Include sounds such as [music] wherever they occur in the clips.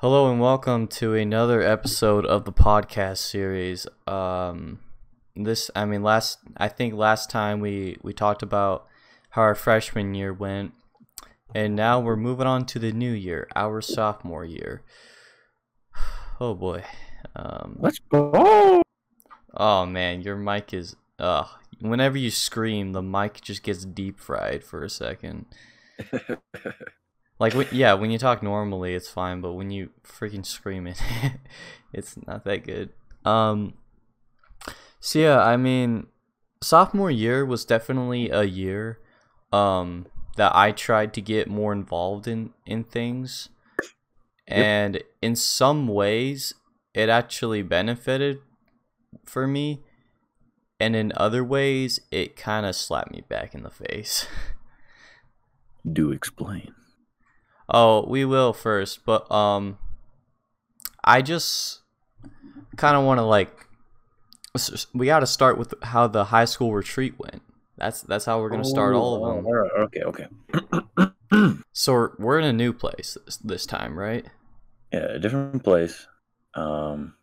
Hello and welcome to another episode of the podcast series. Um, this, I mean, last I think last time we we talked about how our freshman year went, and now we're moving on to the new year, our sophomore year. [sighs] Oh boy. Um, Let's go. oh man, your mic is. Uh, whenever you scream, the mic just gets deep fried for a second. [laughs] Like, when, yeah, when you talk normally, it's fine, but when you freaking scream it, [laughs] it's not that good. Um, so yeah, I mean, sophomore year was definitely a year, um, that I tried to get more involved in in things, and in some ways, it actually benefited for me, and in other ways, it kind of slapped me back in the face. [laughs] Do explain. Oh, we will first, but um, I just kind of want to like, we got to start with how the high school retreat went. That's that's how we're gonna start all of them. Oh, right, okay, okay. [clears throat] So we're, we're in a new place this, this time, right? yeah, a different place. Um,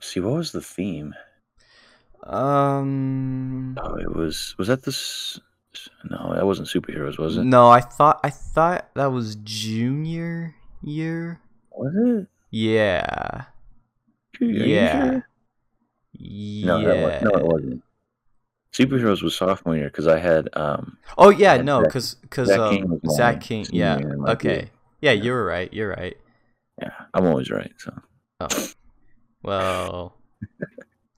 see, what was the theme? Um, Oh, it was. Was that this? No, that wasn't superheroes, was it? no, I thought I thought that was junior year. Was it? Yeah, you Yeah. yeah. No, that was, no, it wasn't. Superheroes was sophomore year because I had um Oh yeah, no, because because Zach um, King Zach King, yeah, year okay, year. yeah, Yeah. you were right, you're right. yeah I'm always right so Oh, well,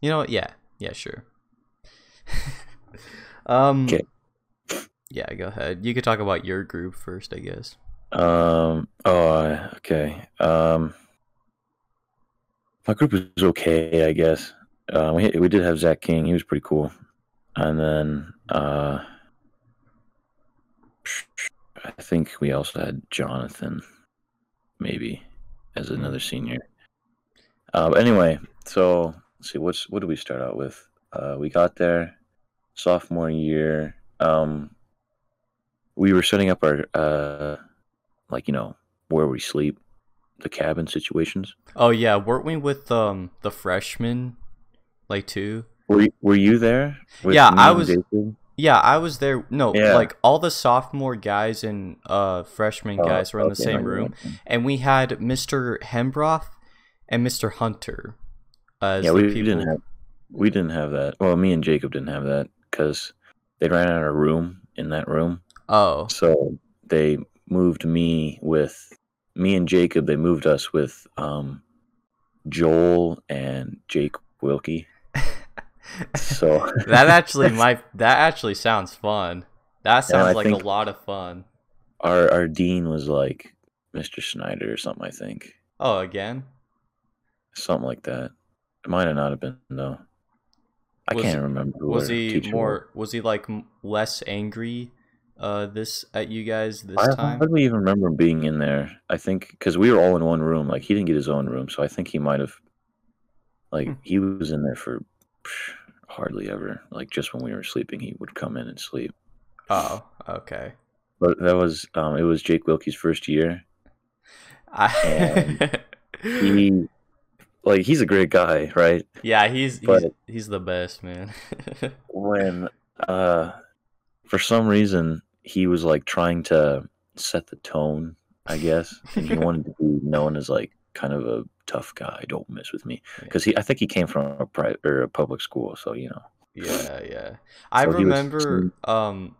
you know what? Yeah, yeah, sure. [laughs] um, Okay. Yeah, go ahead. You could talk about your group first, I guess. um oh okay. Um my group was okay I guess. Um we we did have Zach King. He was pretty cool. And then uh I think we also had Jonathan maybe as another senior. Uh, but anyway so see what's what do we start out with? Uh we got there sophomore year. Um we were setting up our uh like you know where we sleep the cabin situations Oh yeah, weren't we with um the freshmen, like two? were you, were you there with Yeah, I was-? Yeah, I was there. No, Yeah. like all the sophomore guys and uh freshman Oh, guys were in the same room, and we had Mr. Hembroff and Mr. Hunter. As yeah we, people. didn't have we didn't have that well me and jacob didn't have that because they ran out of room in that room Oh, so they moved me with me and jacob they moved us with um joel and jake wilkie so [laughs] that actually [laughs] might. That actually sounds fun. That sounds like a lot of fun. our our dean was like mr schneider or something i think Oh, again? something like that it might have not have been though i Was can't remember Was he more? Was he like less angry? Uh, this at you guys this I time? I hardly even remember him being in there. I think because we were all in one room. Like he didn't get his own room, so I think he might have. Like Hmm. he was in there for psh, hardly ever. Like just when we were sleeping, he would come in and sleep. Oh, okay. But that was um, it was Jake Wilkie's first year. I, [laughs] He like he's a great guy, right? yeah, he's he's But- he's the best man. [laughs] When uh, for some reason he was like trying to set the tone, I guess, and he [laughs] wanted to be known as like kind of a tough guy. Don't mess with me. because he I think he came from a private or a public school, so you know. Yeah, yeah. I So he was remember um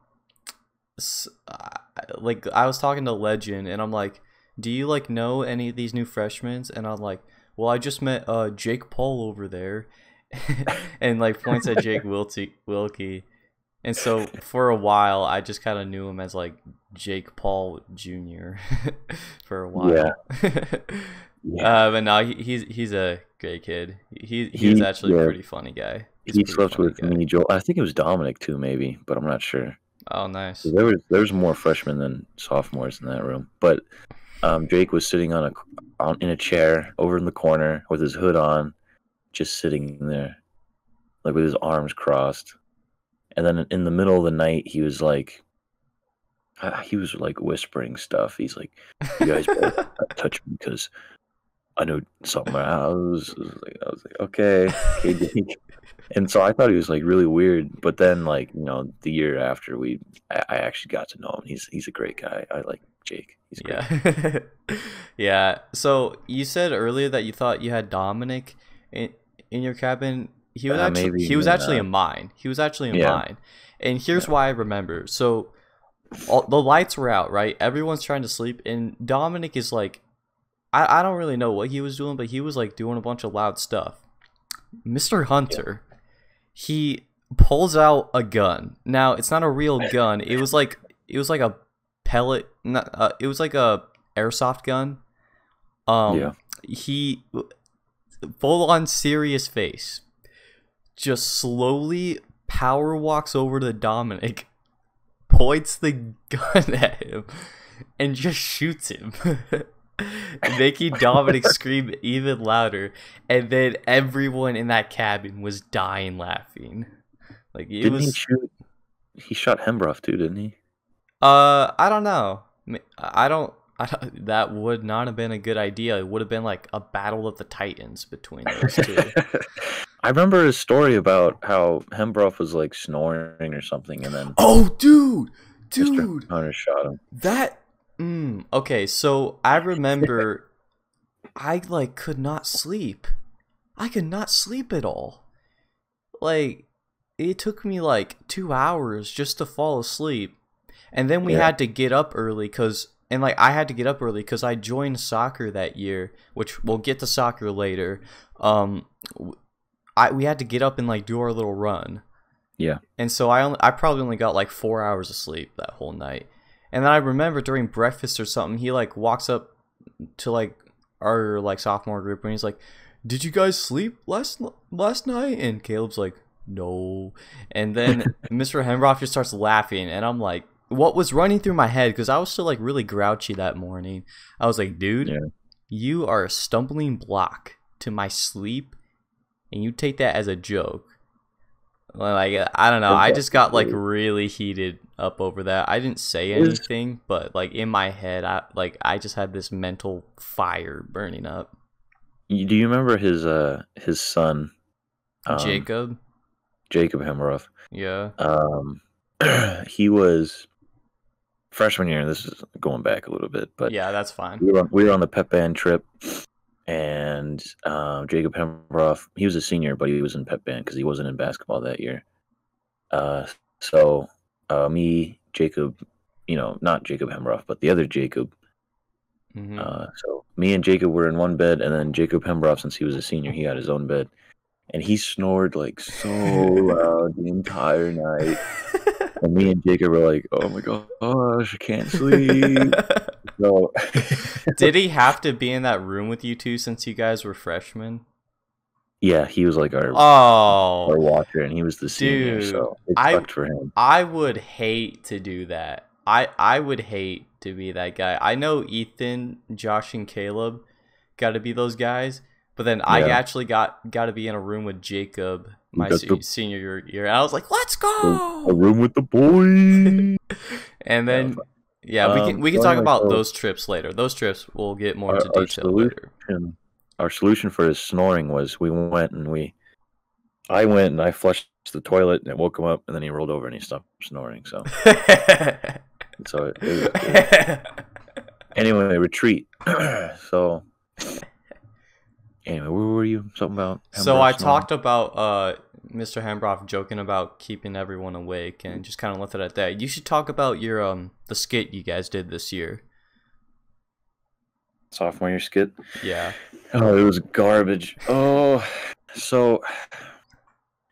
like I was talking to Legend and I'm like, "Do you like know any of these new freshmen?" And I'm like, "Well, I just met uh Jake Paul over there." [laughs] and like points at Jake [laughs] Wilkie Wilkie. And so for a while I just kind of knew him as like Jake Paul Jr. [laughs] for a while. [laughs] Yeah. Uh, but no, he, he's he's a great kid. He he's He- actually a pretty funny guy. He's a he slept with guy. me, Joel. I think it was Dominic too, maybe, but I'm not sure. Oh, nice. There was there was more freshmen than sophomores in that room, but um, Jake was sitting on a on, in a chair over in the corner with his hood on, just sitting there, like with his arms crossed. And then in the middle of the night, he was like, uh, he was like whispering stuff. He's like, "You guys better [laughs] touch me because I know something. I was, I was like, I was like, okay, okay, [laughs] and so I thought he was like really weird. But then, like you know, the year after we, I, I actually got to know him. He's he's a great guy. I like Jake. He's great. Yeah. [laughs] yeah. So you said earlier that you thought you had Dominic in in your cabin. He was Uh, actually he was even actually that. in mine. He was actually in Yeah. mine. And here's why I remember. So all, the lights were out, right? Everyone's trying to sleep, and Dominic is like, I, I don't really know what he was doing, but he was like doing a bunch of loud stuff. Mr. Hunter, he pulls out a gun. Now it's not a real gun. It was like it was like a pellet. Not, uh, it was like a airsoft gun. Um, Yeah. he full on serious face, just slowly power walks over to Dominic, points the gun [laughs] at him, and just shoots him. [laughs] Making Dominic [laughs] scream even louder, and then everyone in that cabin was dying laughing. Like it Didn't he was, shoot? He shot Hembroff too, didn't he? uh, I don't know. I don't. I don't, that would not have been a good idea. It would have been like a battle of the titans between those two. [laughs] I remember a story about how Hembroff was like snoring or something, and then oh, dude, Mr. dude, Hunter shot him. that. Mm, okay, so I remember, I like could not sleep. I could not sleep at all. Like, it took me like two hours just to fall asleep, and then we Yeah. had to get up early because. And like I had to get up early because I joined soccer that year, which we'll get to soccer later. Um, I we had to get up and like do our little run. Yeah. And so I only, I probably only got like four hours of sleep that whole night. And then I remember during breakfast or something, he like walks up to like our like sophomore group and he's like, "Did you guys sleep last last night?" And Caleb's like, "No." And then [laughs] Mr. Hembroff just starts laughing, and I'm like, "What was running through my head?" Because I was still like really grouchy that morning. I was like, "Dude, Yeah. you are a stumbling block to my sleep, and you take that as a joke." Like I don't know, I just got like really heated up over that. I didn't say anything, but like in my head, I like I just had this mental fire burning up. Do you remember his uh his son, um, Jacob, Jacob Hembroff? yeah, Um, [clears throat] he was freshman year. This is going back a little bit, but yeah, that's fine. we were on, we were on the pep band trip, and um, Jacob Hembroff, he was a senior, but he was in pep band because he wasn't in basketball that year. Uh, so uh, me, Jacob, you know, not Jacob Hembroff, but the other Jacob. hmm Uh, so me and Jacob were in one bed, and then Jacob Hembroff, since he was a senior, he got his own bed, and he snored like so [laughs] loud the entire night. [laughs] And me and Jacob were like, "Oh my gosh, I can't sleep." [laughs] so [laughs] Did he have to be in that room with you two since you guys were freshmen? yeah, he was like our oh our watcher, and he was the senior, Dude, so it I- for him. I would hate to do that. I I would hate to be that guy. I know Ethan, Josh, and Caleb got to be those guys, but then I actually got got to be in a room with Jacob my se- the- senior year, year. And I was like, "Let's go!" A room with the boys. [laughs] And then yeah, we can Um, we can talk about those trips later. Those trips we'll get more Our- into our detail solution- later. Our solution for his snoring was we went and we, I went and I flushed the toilet and it woke him up, and then he rolled over and he stopped snoring. So, [laughs] so it, it, it- anyway, retreat. [clears throat] so, anyway, where were you? Something about? So I snoring? talked about uh, Mr. Hambroff joking about keeping everyone awake and just kind of left it at that. You should talk about your um the skit you guys did this year. sophomore year skit. Yeah. Oh, it was garbage. Oh, so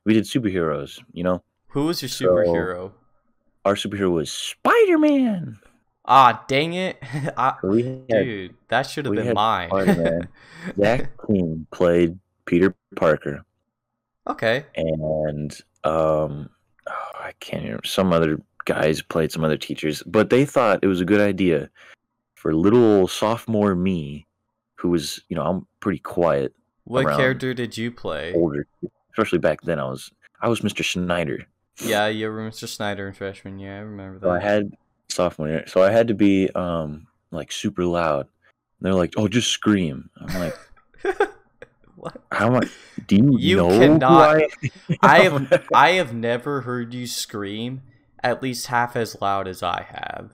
we did superheroes. You know, Who was your So- superhero? our superhero was Spider Man. Ah, dang it. [laughs] I, had dude, that should have been mine. Spider-Man. [laughs] Zach King played Peter Parker, okay. and um, oh, I can't remember. Some other guys played some other teachers, but they thought it was a good idea for little sophomore me, who was, you know, I'm pretty quiet, What character did you play? older, especially back then. I was, I was Mr. Schneider. Yeah, you were Mr. Snyder in freshman year. I remember that. So I had sophomore year, so I had to be um like super loud. And they're like, "Oh, just scream." I'm like, [laughs] what? How much? Do you, You know cannot- I, [laughs] I have [laughs] I have never heard you scream at least half as loud as I have.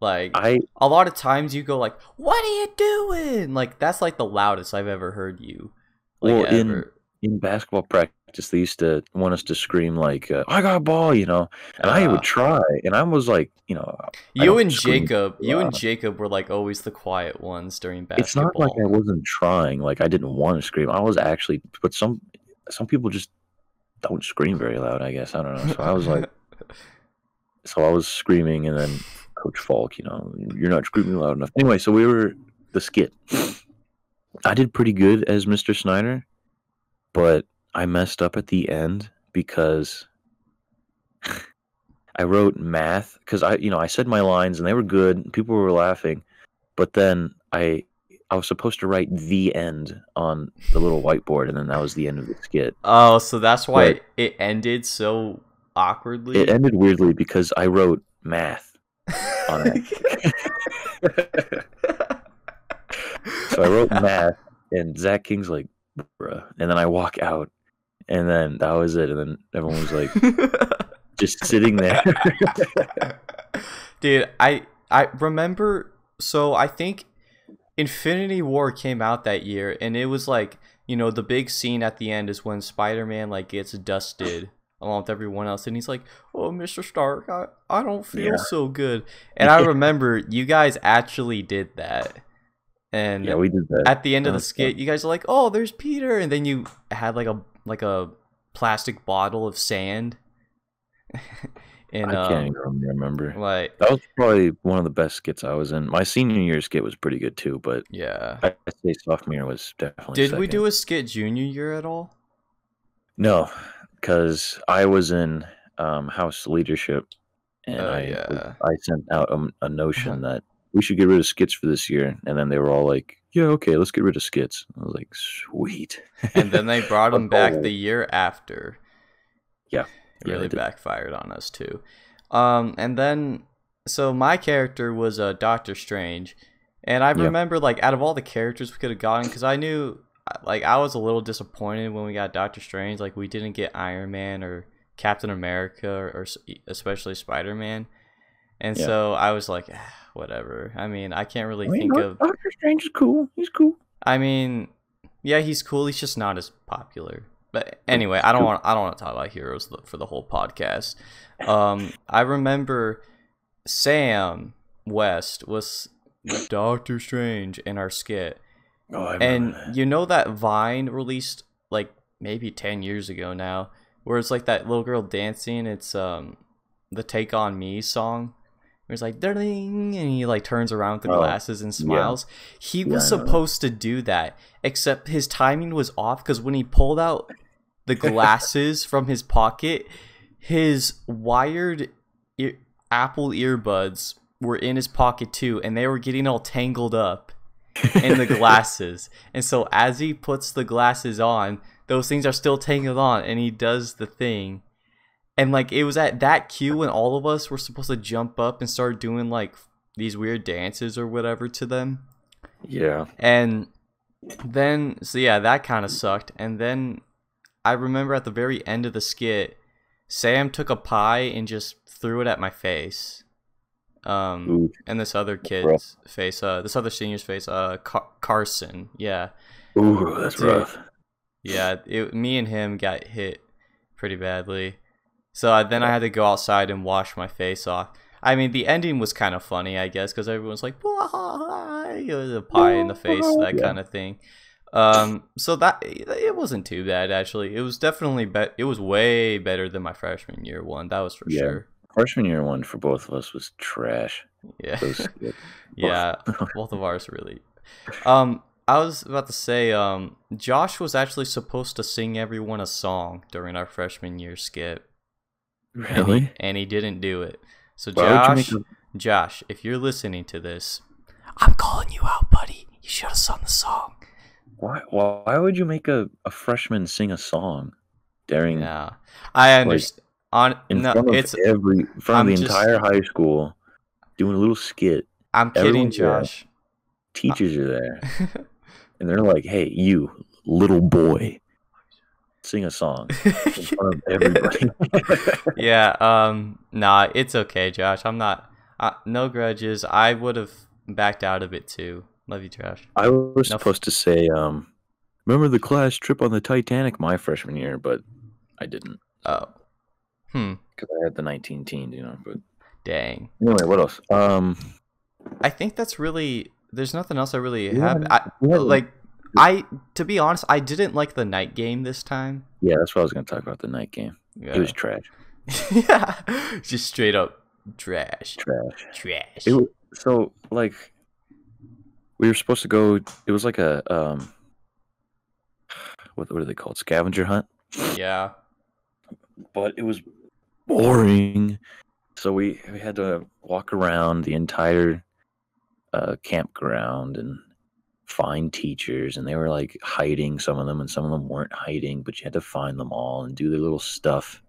Like I a lot of times you go like, "What are you doing?" Like that's like the loudest I've ever heard you. Like Well, in- in basketball practice they used to want us to scream like uh, I got a ball, you know, and I Uh, would try, and I was like, you know, you and Jacob, you and. Jacob were like always the quiet ones during basketball. it's not like I wasn't trying, like I didn't want to scream. I was actually, but some some people just don't scream very loud. I guess I don't know. So I was like, [laughs] so I was screaming, and then Coach Falk, you know, you're not screaming loud enough. Anyway, so we were the skit. I did pretty good as Mr. Snyder, but I messed up at the end because I wrote math because I, you know, I said my lines and they were good. People were laughing, but then I, I was supposed to write the end on the little whiteboard, and then that was the end of the skit. oh, so that's why But- it ended so awkwardly. It ended weirdly because I wrote math on it. [laughs] So I wrote math, and Zach King's like, bruh. And then I walk out, and then that was it. And then everyone was like, [laughs] just sitting there. [laughs] Dude, I I remember so I think Infinity War came out that year and it was like, you know, the big scene at the end is when Spider-Man like gets dusted [laughs] along with everyone else and he's like, "Oh, Mr. Stark, I, I don't feel Yeah. so good." And I remember you guys actually did that. And yeah, we did that. at the end of the skit, you guys are like, "Oh, there's Peter," and then you had like a like a plastic bottle of sand. [laughs] and I can't um, even remember. like, That was probably one of the best skits I was in. My senior year skit was pretty good too, but yeah. I'd say sophomore year was definitely. Did we do a skit junior year at all? No, because I was in um, house leadership, and Oh, I yeah. I sent out a, a notion that we should get rid of skits for this year, and then they were all like, "Yeah, okay, let's get rid of skits." I was like, "Sweet." And then they brought [laughs] them back Oh. the year after. Yeah. It Yeah, really backfired on us too. Um, and then so my character was uh, Doctor Strange, and I Yeah. remember like out of all the characters we could have gotten, because I knew like I was a little disappointed when we got Doctor Strange. Like we didn't get Iron Man or Captain America or, or especially Spider Man, and Yeah. so I was like, "Ah, whatever. I mean, I can't really I mean, think Doc- of. Doctor Strange is cool. He's cool. I mean, yeah, he's cool. He's just not as popular. But anyway, I don't want I don't want to talk about heroes for the whole podcast. Um, I remember Sam West was Doctor Strange in our skit, Oh, I and that. you know that Vine released like maybe ten years ago now, where it's like that little girl dancing. It's um the Take on Me song. Where it's like "Darling," and he like turns around with the Oh, glasses and smiles. He was supposed to do that, except his timing was off because when he pulled out the [laughs] glasses from his pocket, his wired ear- Apple earbuds were in his pocket too, and they were getting all tangled up in the [laughs] glasses. And so as he puts the glasses on, those things are still tangled on, and he does the thing. And like it was at that cue when all of us were supposed to jump up and start doing like these weird dances or whatever to them. yeah, And then, so yeah, that kind of sucked. And then I remember at the very end of the skit, Sam took a pie and just threw it at my face. Um, Ooh, and this other rough. kid's face, uh, this other senior's face, uh, Car- Carson. Yeah, ooh, that's Dude. rough. yeah. It, me and him got hit pretty badly. So I, then I had to go outside and wash my face off. I mean, the ending was kind of funny, I guess, because everyone's like, you know, the pie in the face, that Yeah. kind of thing. Um, so that it wasn't too bad actually. It was definitely bet. It was way better than my freshman year one. That was for Yeah. sure. Freshman year one for both of us was trash. Yeah, skits. [laughs] yeah. Both of ours really. [laughs] Um, I was about to say, um, Josh was actually supposed to sing everyone a song during our freshman year skit. and he- Really? [laughs] and he didn't do it. So Josh, Josh, if you're listening to this, I'm calling you out, buddy. You should have sung the song. Why? Why would you make a, a freshman sing a song during Yeah, I understand. On in no, front of it's every in front I'm of the just- entire high school, doing a little skit? I'm kidding, everyone's there. Josh. Teachers are there. [laughs] and they're like, "Hey, you little boy, sing a song [laughs] in front of everybody." [laughs] yeah. Um. Nah, it's okay, Josh. I'm not. Uh, no grudges. I would have backed out of it too. Love you, Josh. I was No. supposed to say, um, "Remember the class trip on the Titanic?" My freshman year, but I didn't Oh. Hmm. because I had the 19 teens, you know. But Dang. anyway, what else? Um, I think that's really. There's nothing else I really We have. I, had- like, I to be honest, I didn't like the night game this time. yeah, that's what I was going to talk about. The night game. Yeah. It was trash. [laughs] yeah. Just straight up trash. Trash. Trash. It so like we were supposed to go. It was like a um, what what are they called? Scavenger hunt. yeah. But it was boring. So we we had to walk around the entire uh, campground and find teachers, and they were like hiding some of them, and some of them weren't hiding, but you had to find them all and do their little stuff.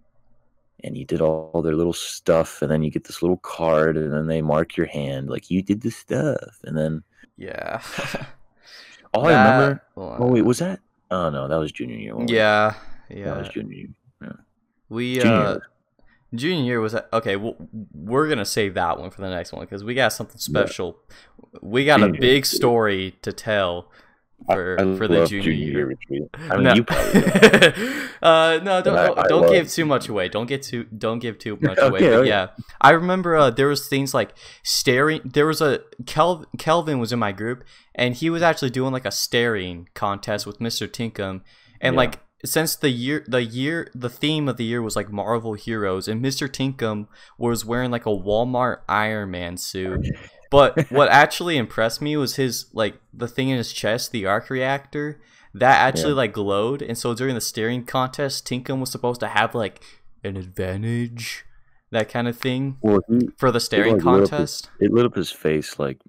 And you did all their little stuff, and then you get this little card, and then they mark your hand like you did the stuff, and then Yeah. [laughs] all I remember. Well, Oh wait, was that? Oh no, that was junior year. wasn't? Yeah. that Yeah. was junior year. We Junior uh year. Junior year was okay. Well, we're gonna save that one for the next one because we got something special. We got a big story to tell for I for the love junior, year. retreat. [laughs] I mean, No. you probably. [laughs] uh, no, don't I- don't, I give too much away. Don't get too don't give too [laughs] much away. Okay, But okay. yeah, I remember uh, there was things like staring. There was a Kel, Kelvin was in my group, and he was actually doing like a staring contest with Mr. Tinkham, and Yeah. like since the year the year the theme of the year was like Marvel heroes, and Mr. Tinkham was wearing like a Walmart Iron Man suit. But [laughs] what actually impressed me was his like the thing in his chest, the arc reactor, that actually like glowed. And so during the steering contest, Tinkham was supposed to have like an advantage, that kind of thing Well, he, for the staring like, lit his- contest. it lit up his face like,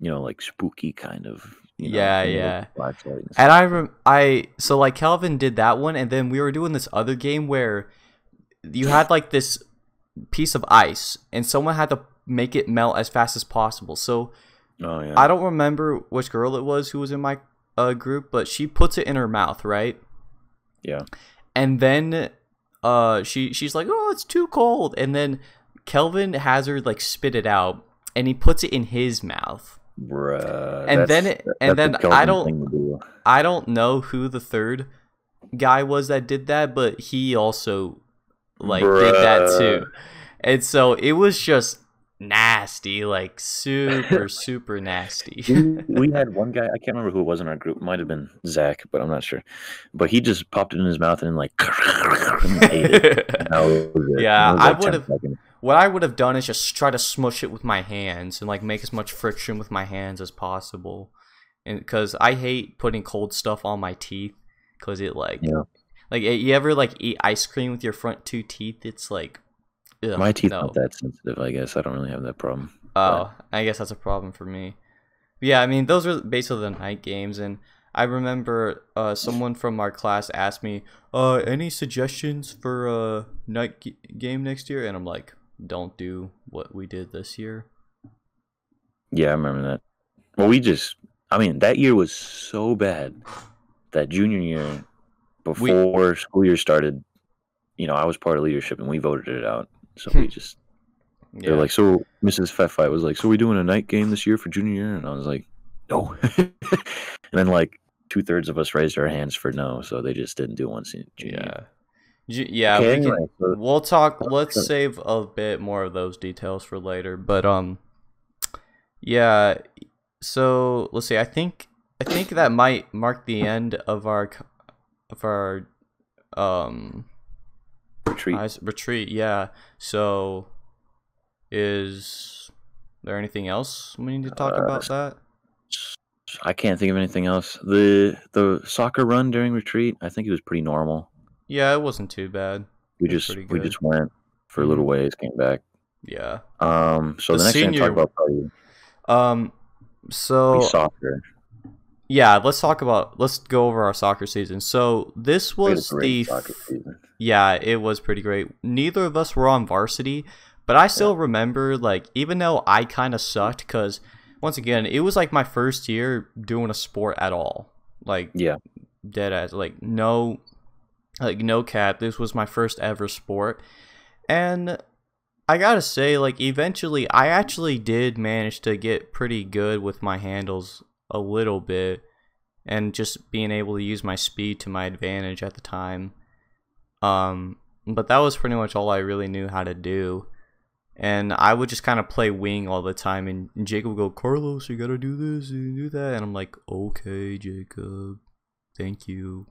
you know, like spooky kind of. You know, Yeah, yeah. flashlight and And I rem- I so like Calvin did that one, and then we were doing this other game where you had like this piece of ice, and someone had to make it melt as fast as possible. So. Oh yeah. I don't remember which girl it was who was in my uh, group, but she puts it in her mouth, right? Yeah. And then uh she she's like, "Oh, it's too cold." And then Kelvin has her like spit it out and he puts it in his mouth. Bruh, And then it- and then I don't- do. I don't know who the third guy was that did that, but he also like did that too. And so it was just nasty, like super [laughs] super nasty. we, [laughs] we had one guy. I can't remember who it was in our group. It might have been Zach, but I'm not sure. But he just popped it in his mouth and like [laughs] and it. And it. Yeah, And was I would've- seconds. What I would have done is just try to smush it with my hands and like make as much friction with my hands as possible, and because I hate putting cold stuff on my teeth, because it like, Yeah. like you ever like eat ice cream with your front two teeth? It's like, ugh, My teeth no. aren't that sensitive. I guess I don't really have that problem. Oh, I guess that's a problem for me. Yeah, I mean those are basically the night games, and I remember uh, someone from our class asked me, "Uh, any suggestions for a night g- game next year?" And I'm like, "Don't do what we did this year." Yeah, I remember that. Well, we just, I mean, that year was so bad that junior year, before school year started, you know, I was part of leadership and we voted it out. So we hmm. just, Yeah, they're like, so Mrs. Feffight was like, so we doing a night game this year for junior year? And I was like, no. [laughs] and then like two thirds of us raised our hands for no. So they just didn't do one se- junior year. Yeah, Okay, we can- anyway, so- we'll talk. Let's save a bit more of those details for later. But um, yeah. So let's see. I think I think that might mark the end of our of our um retreat. Retreat. Yeah. So is there anything else we need to talk Uh, about that? I can't think of anything else. The the soccer run during retreat, I think it was pretty normal. Yeah, it wasn't too bad. We just we just went for a little Mhm. ways, came back. Yeah. Um, so The the, next thing senior- talk about probably Um. So soccer. yeah, let's talk about let's go over our soccer season. So this was the soccer season. yeah, it was pretty great. Neither of us were on varsity, but I still remember like even though I kind of sucked because once again, it was like my first year doing a sport at all. Like Yeah. dead ass like no like no cap this was my first ever sport. And i gotta say like eventually i actually did manage to get pretty good with my handles a little bit and just being able to use my speed to my advantage at the time. Um but that was pretty much all i really knew how to do. And i would just kind of play wing all the time and jacob would go carlos you gotta do this and do that. And i'm like okay jacob thank you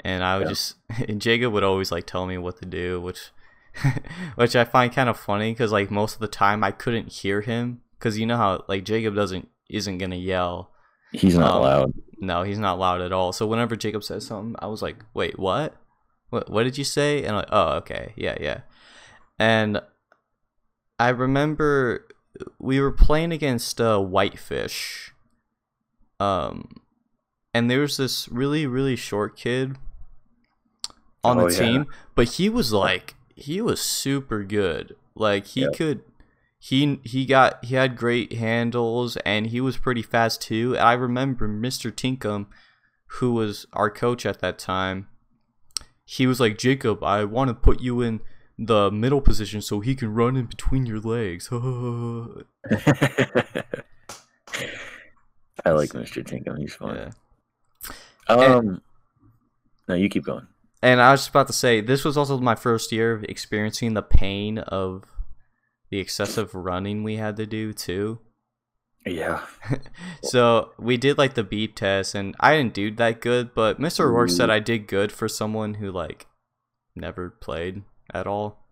and i would Yeah. just [laughs] and jacob would always like tell me what to do which [laughs] which i find kind of funny because like most of the time i couldn't hear him because you know how like jacob doesn't isn't gonna yell. He's not Um, loud. no he's not loud at all. So whenever jacob says something i was like wait what? What, what did you say? And I'm like oh okay. Yeah yeah. And i remember we were playing against uh, whitefish um and there was this really really short kid on Oh, the yeah. team but he was like he was super good like he Yeah. could he he got he had great handles and he was pretty fast too i remember mr tinkham who was our coach at that time he was like jacob i want to put you in the middle position so he can run in between your legs [laughs] [laughs] I like Mr. Tinkham. He's fun. yeah. Um, no, you keep going. And I was just about to say, this was also my first year of experiencing the pain of the excessive running we had to do too. Yeah. [laughs] So we did like the beep test, and I didn't do that good, but Mr. Rourke said I did good for someone who like never played at all.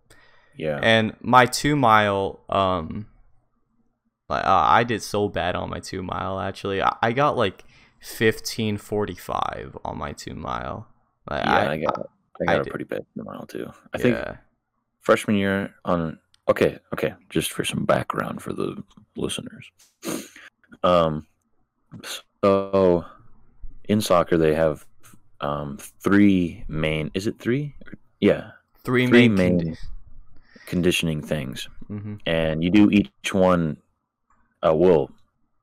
Yeah. And my two mile, um, uh, I did so bad on my two mile. Actually, I, I got like fifteen forty five on my two mile. Like, yeah, I, I, got I I got a did- pretty bad mile too. I think freshman year on okay okay just for some background for the listeners. Um so in soccer they have um three main is it three? Yeah. Three, three main, main conditioning things. Hmm and you do each one uh well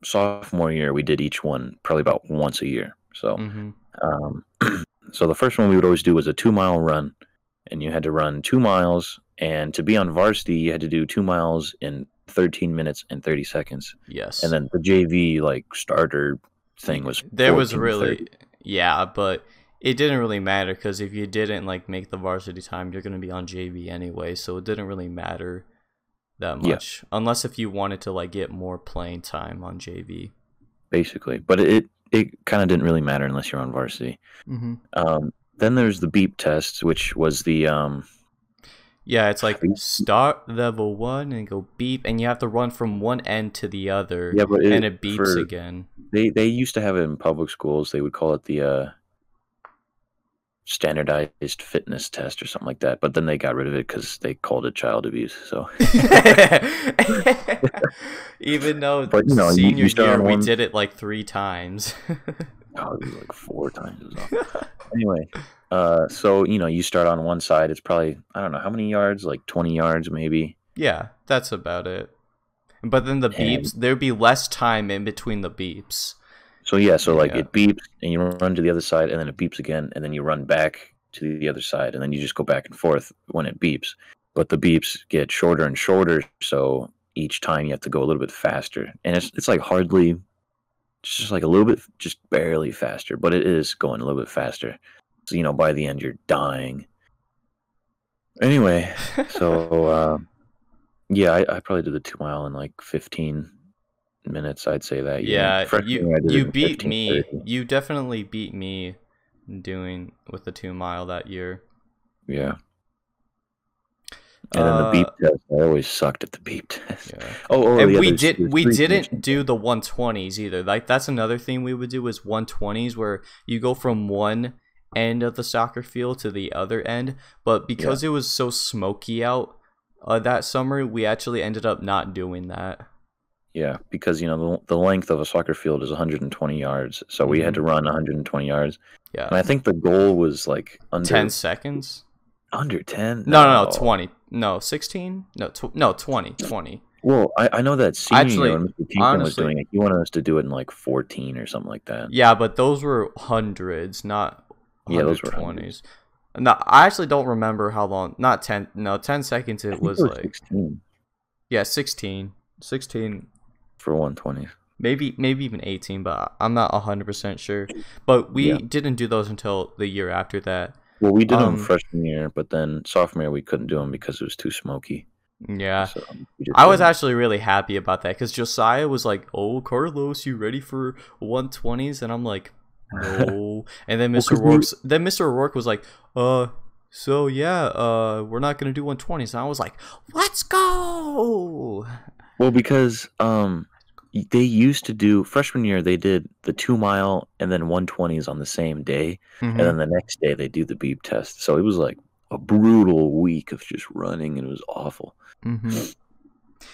sophomore year we did each one probably about once a year so hmm um, [clears throat] so the first one we would always do was a two mile run, and you had to run two miles. And to be on varsity, you had to do two miles in 13 minutes and 30 seconds. Yes. And then the JV like starter thing was there was really 30. yeah, but it didn't really matter because if you didn't like make the varsity time, you're gonna be on JV anyway, so it didn't really matter that Yeah. much unless if you wanted to like get more playing time on JV. basically, but it it kind of didn't really matter unless you're on varsity. Mm-hmm. Um, then there's the beep test, which was the um, Yeah, it's like Beep. start level one and go beep, and you have to run from one end to the other, yeah, but it, and it beeps for- again. They they used to have it in public schools. They would call it the uh, standardized fitness test or something like that. But then they got rid of it because they called it child abuse. So [laughs] Even though But, you know, senior you year we one- did it like three times. [laughs] oh, it was like four times anyway, uh, so you know you start on one side. It's probably I don't know how many yards, like twenty yards maybe. yeah, that's about it. But then the And- beeps, there'd be less time in between the beeps. So yeah, so like Yeah. it beeps and you run to the other side, and then it beeps again, and then you run back to the other side, and then you just go back and forth when it beeps. But the beeps get shorter and shorter, so each time you have to go a little bit faster, and it's it's like hardly, it's just like a little bit, just barely faster, but it is going a little bit faster. So you know, by the end, you're dying. Anyway, so [laughs] uh, yeah, I, I probably did the two mile in like 15 minutes. I'd say that. yeah, you year, I did it you beat 15, me. 30. You definitely beat me doing with the two mile that year. Yeah. And then the beep Uh, test. I always sucked at the beep test. Yeah. [laughs] Oh, oh and yeah, we did we didn't do the 120s either like that's another thing we would do is 120s where you go from one end of the soccer field to the other end but because it was so smoky out uh, that summer we actually ended up not doing that Yeah, because you know the, the length of a soccer field is 120 yards, so we had mm-hmm. to run 120 yards. yeah And I think the goal was like under 10 seconds under 10. no no no 20 no 16 no tw- no 20 20 Well, I, I know that senior Actually, year when Mr. Tinkham was doing it, he wanted us to do it in like 14 or something like that. Yeah, but those were hundreds, not Yeah, those were 120s. No, I actually don't remember how long. Not 10. No, 10 seconds it was it like. 16 Yeah, 16. 16. For 120. Maybe maybe even 18, but I'm not 100% sure. But we Yeah. didn't do those until the year after that. Well, we did Um, them freshman year, but then sophomore year we couldn't do them because it was too smoky. Yeah. So I was didn't. actually really happy about that because Josiah was like, "Oh, Carlos, you ready for 120s?" And I'm like, "No." [laughs] and then Well, Mr. 'cause we- Rourke, then Mr. Rourke was like, "Uh, so yeah, uh, we're not gonna do 120s." And I was like, "Let's go!" Well, because um, they used to do freshman year they did the two mile and then 120s on the same day, Mhm. and then the next day they do the beep test. So it was like a brutal week of just running, and it was awful. Mhm.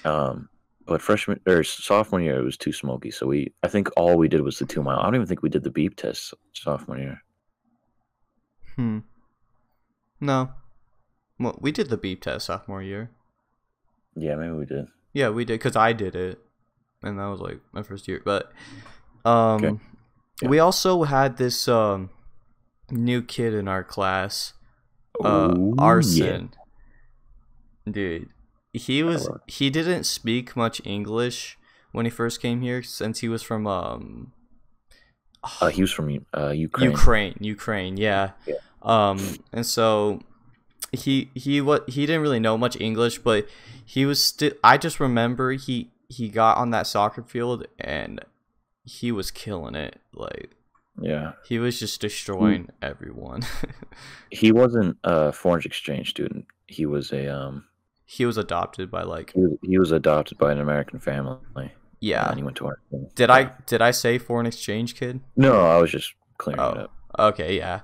Um, but freshman or sophomore year it was too smoky, so we I think all we did was the two mile. I don't even think we did the beep test sophomore year. Hmm. No. Well, we did the beep test sophomore year. Yeah, maybe we did. Yeah, we did because I did it, and that was like my first year. But um, Yeah. we also had this um new kid in our class, uh, Ooh, Arson. Dude, he was he didn't speak much English when he first came here since he was from um Uh, he was from uh, Ukraine. Ukraine, Ukraine, yeah. Yeah. Um, and so he he what he didn't really know much English, but he was still. I just remember he he got on that soccer field and he was killing it. Like Yeah, he was just destroying everyone. [laughs] he wasn't a foreign exchange student. He was a um. he was adopted by like He was, he was adopted by an American family. yeah. and he went to our. Did I did I say foreign exchange kid? No, I was just clearing it Oh. up. Okay, yeah.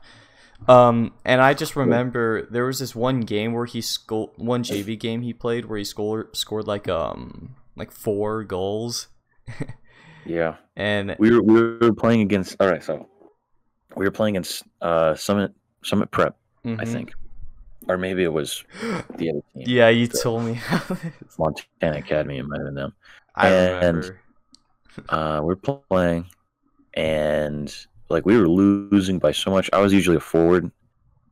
Um, and I just remember there was this one game where he scored one [clears throat] JV game he played where he scored scored like um like four goals, [laughs] Yeah, and we were we were playing against. All right, so we were playing against uh Summit Summit Prep, I Mhm. think, or maybe it was the other team. yeah, you told me. Montana Academy. It might have been them. I And- remember. uh, we're playing, and like we were losing by so much. I was usually a forward,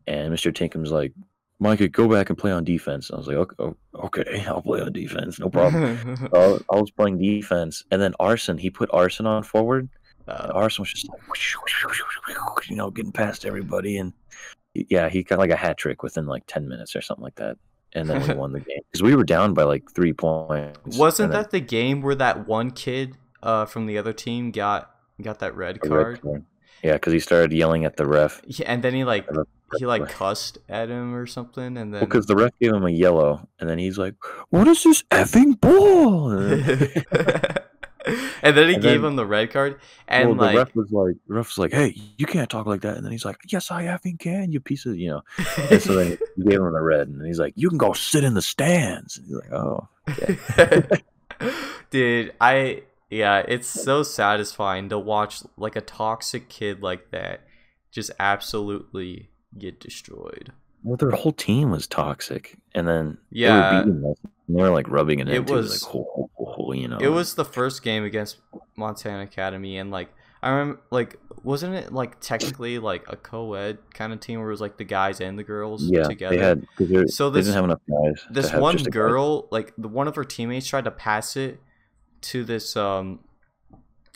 and Mr. Tinkham's like, "Micah, go back and play on defense." I was like, "Okay, okay I'll play on defense, no problem." So I was- playing defense, and then Arson, he put Arson on forward. Uh, Arson was just like, you know, getting past everybody, and yeah, he got like a hat trick within like ten minutes or something like that, and then we [laughs] won the game because we were down by like three points. wasn't and then that the game where that one kid uh from the other team got got that red a red card? Yeah, because he started yelling at the ref. Yeah, and then he like he like cussed at him or something, and then Because the ref gave him a yellow, and then he's like, "What is this effing ball?" [laughs] [laughs] And then- he And gave then- him the red card, and well, like the ref was like, the ref was like, "Hey, you can't talk like that." And then he's like, "Yes, I effing can, you piece of you know." And so then he gave him the red, and he's like, "You can go sit in the stands." And he's like, "Oh, [laughs] Dude, I yeah, it's so satisfying to watch like a toxic kid like that just absolutely get destroyed. well, their whole team was toxic." And then Yeah. they were beating they were like rubbing it, It into was- like, "Oh, oh, oh," you know. It was the first game against Montana Academy and like I remember like wasn't it like technically like a co-ed kind of team where it was like the guys and the girls yeah, together? they had So they this- didn't have enough guys. this one girl like the one of her teammates tried to pass it to this um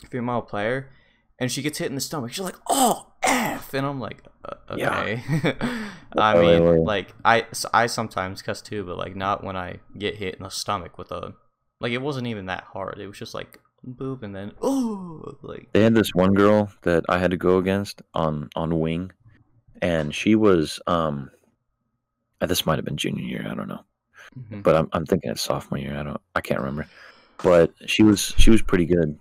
female player and she gets hit in the stomach she's like oh f and i'm like uh, Yeah. [laughs] i mean like I sometimes cuss too but like not when i get hit in the stomach with a like it wasn't even that hard it was just like boop and then oh like They had this one girl that I had to go against on on wing, and she was um. uh, This might have been junior year. I don't know, mhm. but I'm I'm thinking it's sophomore year. I don't. I can't remember, but she was she was pretty good.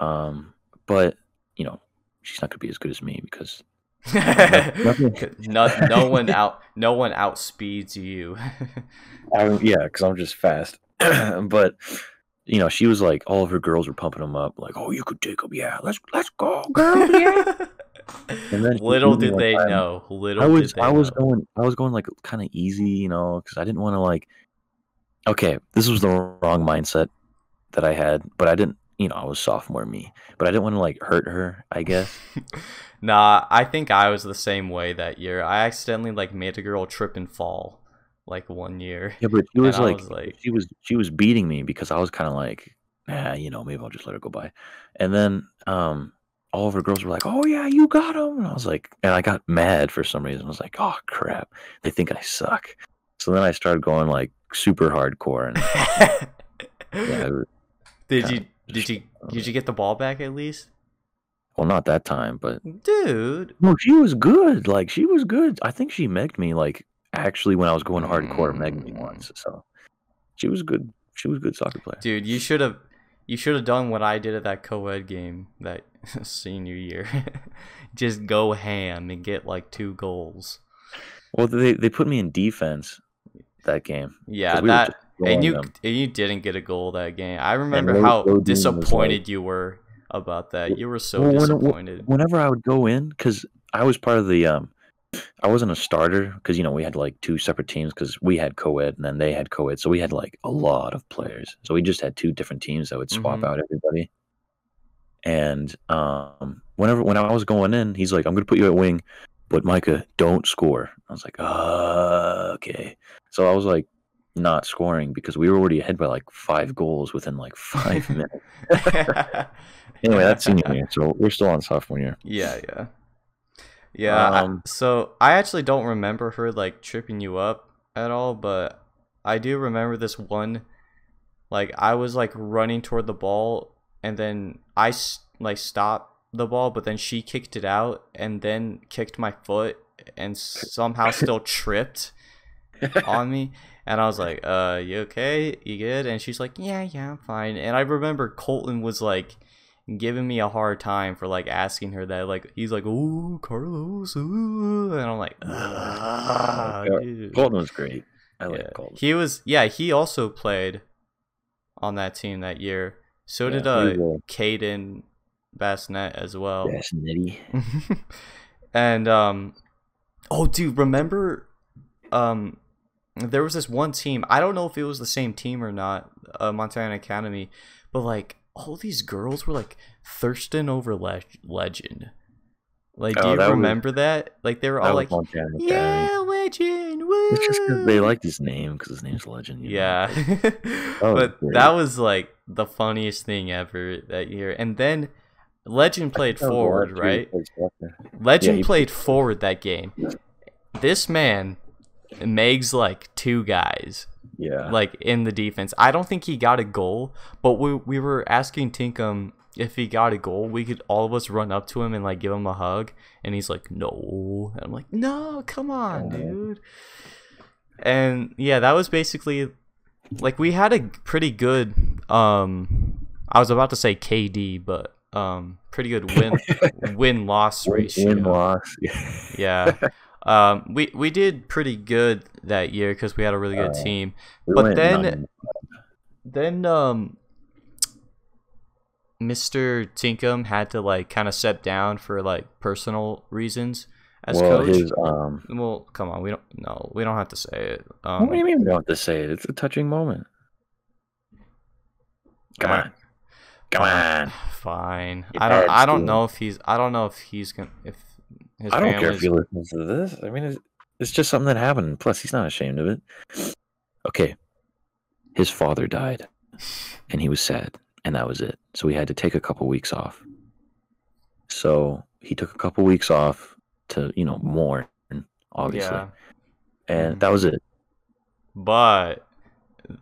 Um, but you know, she's not gonna be as good as me because [laughs] no, [laughs] no one out no one outspeeds you [laughs] I yeah, because I'm just fast. [clears throat] but you know, she was like all of her girls were pumping them up, like, "Oh, you could take them, yeah, let's let's go, girl, yeah." And then little did they time. know. Little I was did they I was know. going I was going like kind of easy, you know, because I didn't want to like okay, this was the wrong mindset that I had, but I didn't. You know, I was sophomore me, but I didn't want to like hurt her. I guess. [laughs] Nah, I think I was the same way that year. I accidentally like made a girl trip and fall like one year. Yeah, but she was like, was like- she was she was beating me because I was kind of like, nah, you know, maybe I'll just let her go by. And then um, all of her girls were like, oh yeah, you got him. And I was like, and I got mad for some reason. I was like, oh crap, they think I suck. So then I started going like super hardcore, and [laughs] yeah, was- did you did you did you get the ball back at least? well, not that time, but Dude. no, she was good. Like she was good. I think she megged me like actually when I was going hardcore, megged me Mm. once. So she was good. She was a good soccer player. Dude, you should have you should have done what I did at that co-ed game that [laughs] senior year. [laughs] Just go ham and get like two goals. Well, they they put me in defense that game. Yeah, we that and you them. and you didn't get a goal that game. I remember how disappointed you were about that. You were so Well, disappointed. Whenever I would go in, because I was part of the um, I wasn't a starter because you know we had like two separate teams because we had co-ed and then they had co-ed, so we had like a lot of players. So we just had two different teams that would swap Mhm. out everybody. And um, whenever when I was going in, he's like, "I'm gonna put you at wing, but Micah, don't score." I was like, "Uh, okay." So I was like, not scoring because we were already ahead by like five goals within like [laughs] five minutes. [laughs] Anyway, that's senior year, so we're still on sophomore year. Yeah, yeah. Yeah, I- Um, so I actually don't remember her like tripping you up at all, but I do remember this one like I was like running toward the ball and then I like stopped the ball, but then she kicked it out and then kicked my foot and somehow still tripped on me and I was like, "Uh, you okay? You good?" And she's like, "Yeah, yeah, I'm fine." And I remember Colton was like giving me a hard time for like asking her that. Like he's like, "Oh, Carlos," ooh," and I'm like, [laughs] "Ah, Colton was great. I like Yeah. Colton. He was, yeah, he also played on that team that year. So Yeah, did uh, was Caden Bassnet as well. nitty. [laughs] and um oh dude remember um there was this one team i don't know if it was the same team or not uh, montana academy but like all these girls were like thirsting over le- legend like do Oh, you that was- remember that like they were all like Montana Academy. yeah legend woo! It's just because they like his name because his name's Legend. yeah [laughs] [laughs] was but great. that was like the funniest thing ever that year and then legend played was forward last year he right played. Legend played forward that game. This man Megs like two guys Yeah. like in the defense. I don't think he got a goal, but we we were asking Tinkham if he got a goal, we could all of us run up to him and like give him a hug, and he's like, "No," and I'm like, "No, come on, dude." And yeah, that was basically like we had a pretty good um I was about to say KD, but um pretty good win [laughs] win loss ratio. win loss. [laughs] Yeah. Um, we we did pretty good that year because we had a really good Uh, team. We But then- Then um, Mr. Tinkham had to like kind of step down for like personal reasons as well, coach. his um. Well, come on, we don't no, we don't have to say it. what do you Um, mean we don't have to say it? It's a touching moment. Come alright, on, come on. fine. I don't. I don't know if he's. I don't know if he's gonna. If his I don't care if he listens to this. I mean, it's, it's just something that happened. Plus, he's not ashamed of it. Okay, his father died, and he was sad, and that was it. So he had to take a couple weeks off. So he took a couple weeks off to, you know, mourn, obviously, Yeah, and that was it. but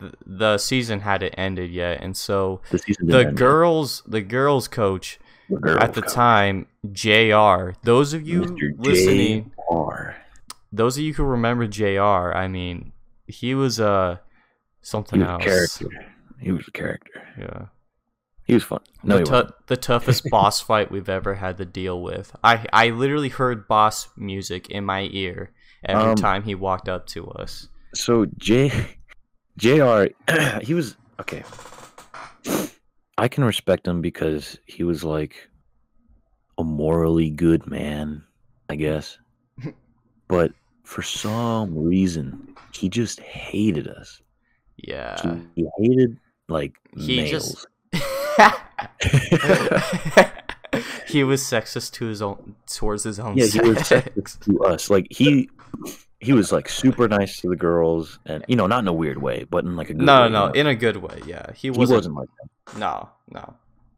th- the season hadn't ended yet, and so The the didn't end yet. girls, the girls coach at the time, Jr. Those of you Mr. listening, J.R.. those of you who remember Jr. I mean, he was uh He something was a else. character. He was a character. Yeah. He was fun. No, the, he the toughest [laughs] boss fight we've ever had to deal with. I I literally heard boss music in my ear every Um, time he walked up to us. So J, Jr. [clears throat] He was okay. I can respect him because he was like a morally good man, I guess. [laughs] but for some reason, he just hated us. Yeah. He hated like He males. just [laughs] he [laughs] was sexist to his own towards his own yeah, he was sexist to us. Like he [sniffs] he was like super nice to the girls, and you know, not in a weird way, but in like a good No, way, no, you no, know? in a good way. Yeah, he he wasn't. wasn't like that. No, no.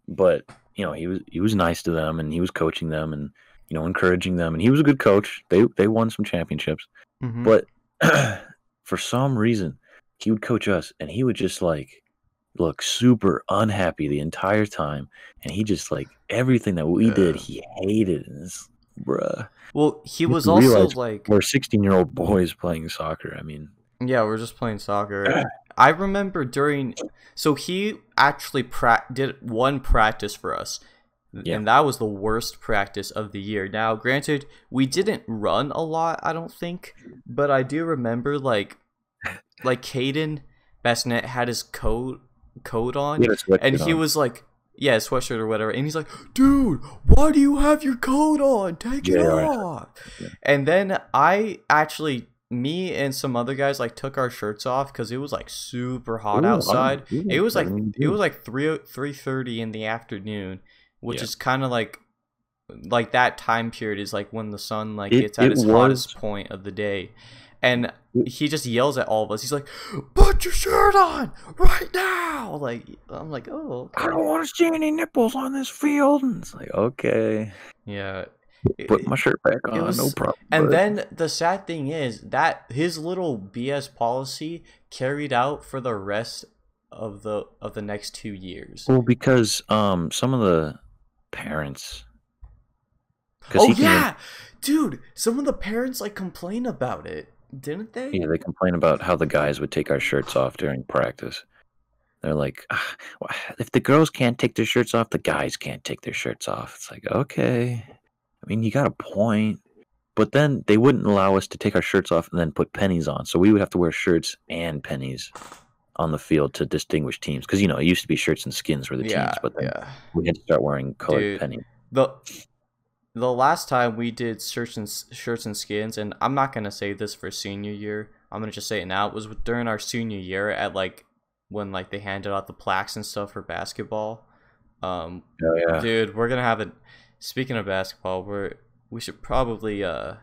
But you know, he was he was nice to them, and he was coaching them, and you know, encouraging them, and he was a good coach. They they won some championships, Mhm. but [clears throat] for some reason, he would coach us, and he would just like look super unhappy the entire time, and he just like everything that we did, he hated. And it's, bruh, well, he was also realize like, we're sixteen year old boys playing soccer. I mean, yeah, we're just playing soccer. I remember during, so he actually pra- did one practice for us, Yeah. and that was the worst practice of the year. Now, granted, we didn't run a lot, I don't think, but I do remember like, like Caden Bassett had his coat coat on, he had a sweatshirt and he on. was like yeah sweatshirt or whatever and he's like dude why do you have your coat on take it Yeah, right. off Yeah. and then i actually me and some other guys like took our shirts off because it was like super hot Ooh, outside ooh, it was like it was like 3 3.30 in the afternoon which Yeah. is kind of like like that time period is like when the sun like It- gets at it its was- hottest point of the day and he just yells at all of us he's like put your shirt on right now like i'm like oh I don't want to see any nipples on this field. And it's like, okay, yeah put my shirt back on, no problem. and bud. then the sad thing is that his little bs policy carried out for the rest of the of the next two years well, because um, some of the parents. oh he can- yeah dude some of the parents like complain about it didn't they yeah, they complain about how the guys would take our shirts off during practice. They're like, "Ah, if the girls can't take their shirts off, the guys can't take their shirts off. It's like, okay, I mean, you got a point. But then they wouldn't allow us to take our shirts off and then put pennies on. So we would have to wear shirts and pennies on the field to distinguish teams. Because, you know, it used to be shirts and skins were the yeah teams, but then yeah we had to start wearing colored Dude. pennies. the the last time we did shirts and shirts and skins, and I'm not gonna say this for senior year. I'm gonna just say it now. It was during our senior year at like when like they handed out the plaques and stuff for basketball. Um, Oh, yeah. dude, we're gonna have it. Speaking of basketball, we're we should probably uh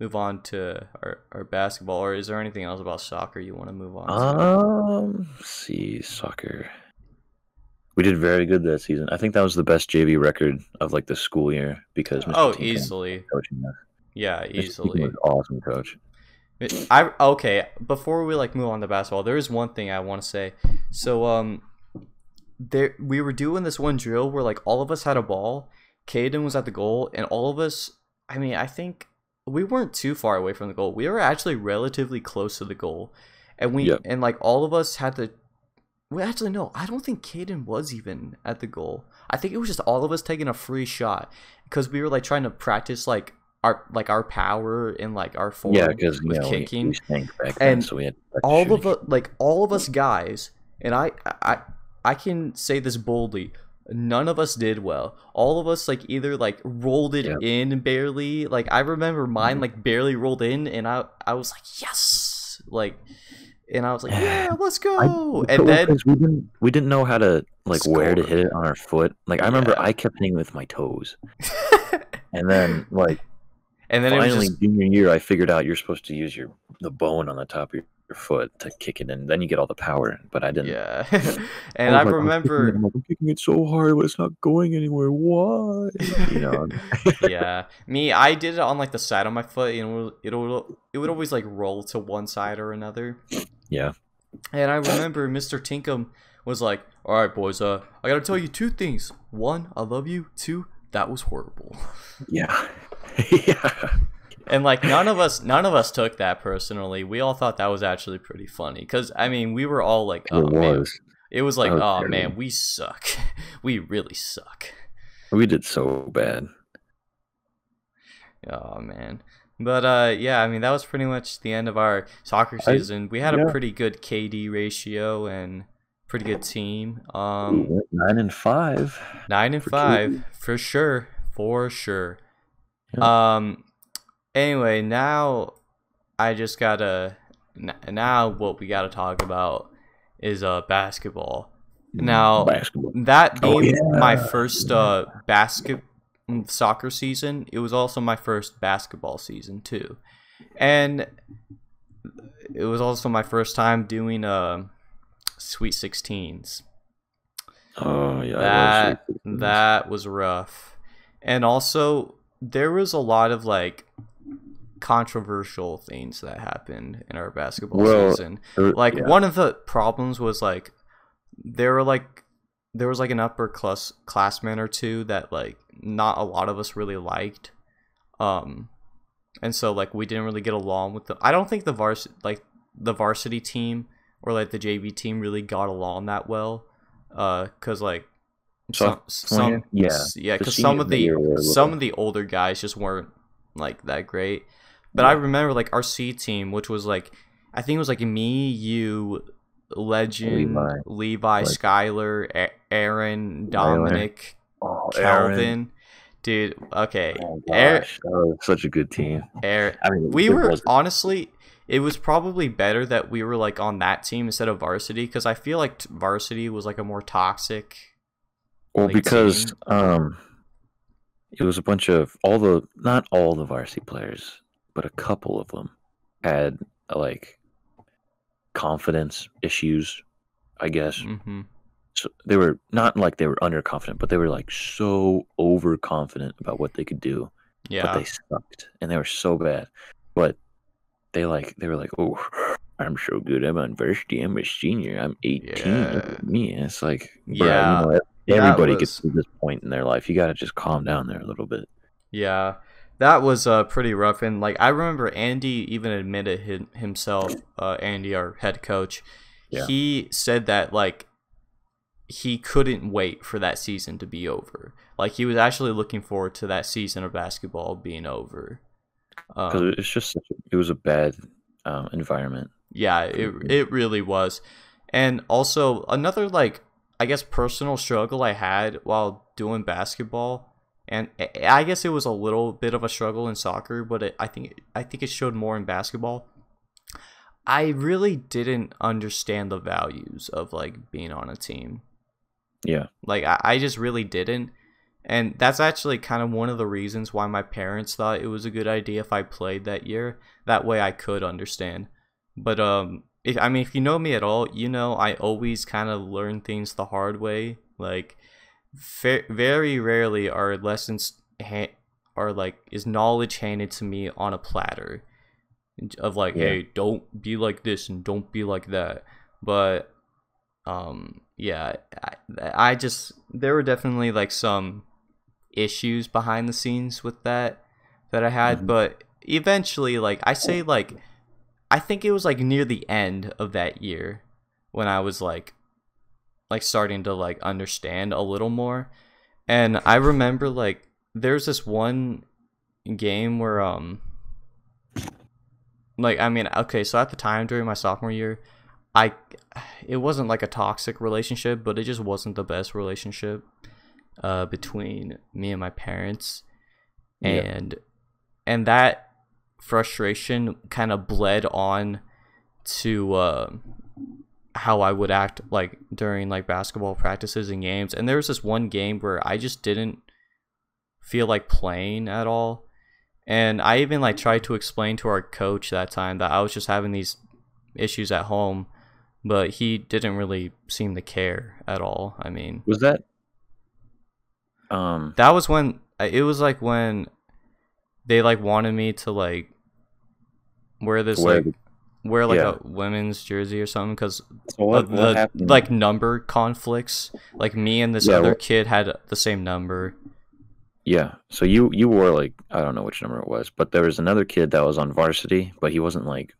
move on to our, our basketball. Or is there anything else about soccer you want to move on to? Um, see, soccer. We did very good that season. I think that was the best JV record of like the school year because Mr. oh, easily. coaching us. Yeah. Easily. was awesome coach. I okay. Before we like move on to basketball, there is one thing I want to say. So um, there we were doing this one drill where like all of us had a ball. Caden was at the goal, and all of us. I mean, I think we weren't too far away from the goal. We were actually relatively close to the goal, and we Yep. and like all of us had to. We actually no, I don't think Caden was even at the goal. I think it was just all of us taking a free shot because we were like trying to practice like our like our power and like our form Yeah, because with know kicking we stank back then, And so we had all of us like all of us guys and I, I i can say this boldly none of us did well all of us like either like rolled it Yeah. in barely like i remember mine Mhm. like barely rolled in and i i was like yes like and i was like [sighs] yeah let's go I- and then we didn't we didn't know how to like where to hit it on our foot. Like I remember Yeah. I kept hitting with my toes, [laughs] and then like and then finally just junior year I figured out you're supposed to use your the bone on the top of your, your foot to kick it in. Then you get all the power. But I didn't. yeah [laughs] [laughs] and i was like, I'm kicking it, remember I'm, kicking it so hard, but it's not going anywhere. Why? You know. yeah me i did it on like the side of my foot and it would, it would it would always like roll to one side or another Yeah. and i remember mr tinkham was like all right boys uh i gotta tell you two things one i love you two that was horrible [laughs] Yeah. [laughs] yeah. and like none of us none of us took that personally we all thought that was actually pretty funny because i mean we were all like oh it man was. it was like was oh terrible. man we suck [laughs] we really suck We did so bad. Oh man. But uh yeah, I mean that was pretty much the end of our soccer I- season. we had a pretty good KD ratio and pretty good team. Um nine and five. 9 and for 5 KD. for sure. For sure. Yeah. Um anyway, now I just got to now what we got to talk about is uh basketball. Now basketball. that Oh, being my first uh basket soccer season, it was also my first basketball season too. And it was also my first time doing uh sweet 16s. Oh yeah, That sixteens. that was rough. And also there was a lot of like controversial things that happened in our basketball Well, season. Like yeah. one of the problems was like there were like there was like an upper class classman or two that like not a lot of us really liked. Um and so like we didn't really get along with the I don't think the vars like the varsity team or like the JV team really got along that well. Uh cuz like some some Yeah, yeah cuz some of the year were a some of the older guys just weren't like that great. But I remember like our C team, which was like I think it was like me, you, Legend, Levi. Levi, Like- Skylar, A- Aaron, Dominic, oh, Aaron. Calvin. Dude, okay. Oh Aaron- was such a good team. Aaron, I mean, we were wasn't- honestly it was probably better that we were like on that team instead of varsity because I feel like t- varsity was like a more toxic. well like, because team. um, it was a bunch of all the not all the varsity players, but a couple of them had like confidence issues, I guess. hmm So they were not like they were underconfident, but they were like so overconfident about what they could do. Yeah. but they sucked and they were so bad. But they like they were like, oh, I'm so good. I'm on varsity. I'm a senior. I'm 18. Yeah. me. And it's like, bruh, Yeah, you know, everybody gets to this point in their life. You got to just calm down there a little bit. Yeah, that was uh, pretty rough. And like I remember Andy even admitted him, himself, uh, Andy, our head coach, Yeah. he said that like he couldn't wait for that season to be over. Like he was actually looking forward to that season of basketball being over. Because Um, it's just such a, it was a bad um, environment. yeah, it it really was. And also another like I guess personal struggle I had while doing basketball and I- guess it was a little bit of a struggle in soccer, but it, I think I think it showed more in basketball. I really didn't understand the values of like being on a team. Yeah. Like I, I just really didn't. And that's actually kind of one of the reasons why my parents thought it was a good idea if I played that year. That way I could understand. But um if I mean if you know me at all, you know I always kind of learn things the hard way. Like very rarely are lessons ha- are like is knowledge handed to me on a platter of like Yeah. hey don't be like this and don't be like that but um yeah I, I just there were definitely like some issues behind the scenes with that that i had Mhm. but eventually like i say like i think it was like near the end of that year when i was like like starting to like understand a little more and i remember like there's this one game where um like i mean okay so at the time during my sophomore year i it wasn't like a toxic relationship but it just wasn't the best relationship uh between me and my parents Yeah. and and that frustration kind of bled on to uh how I would act like during like basketball practices and games. And there was this one game where I just didn't feel like playing at all. And I even like tried to explain to our coach that time that I was just having these issues at home, but he didn't really seem to care at all. I mean, Was that? Um. that was when it was like when they like wanted me to like wear this Wear like wear like yeah. a women's jersey or something because So what, of the like number conflicts. Like me and this Yeah, other what- kid had the same number. Yeah. So you you wore like I don't know which number it was, but there was another kid that was on varsity, but he wasn't like.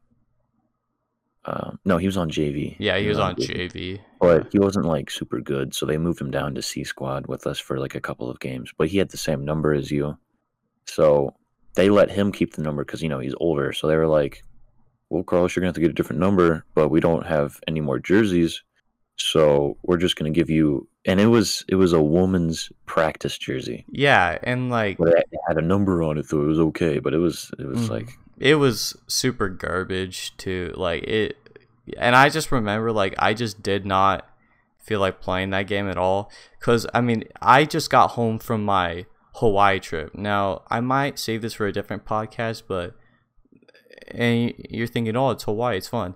Um, no, he was on JV. Yeah, he was on JV. but he wasn't like super good, so they moved him down to C squad with us for like a couple of games. But he had the same number as you, so they let him keep the number because you know he's older. So they were like, "Well, Carlos, you're gonna have to get a different number, but we don't have any more jerseys, so we're just gonna give you." And it was it was a woman's practice jersey, Yeah, and like but it had a number on it, so it was okay. But it was it was Mhm. like it was super garbage too. Like it and I just remember like I just did not feel like playing that game at all cuz I mean, I just got home from my Hawaii trip. Now, I might save this for a different podcast, but and you're thinking, "Oh, it's Hawaii, it's fun."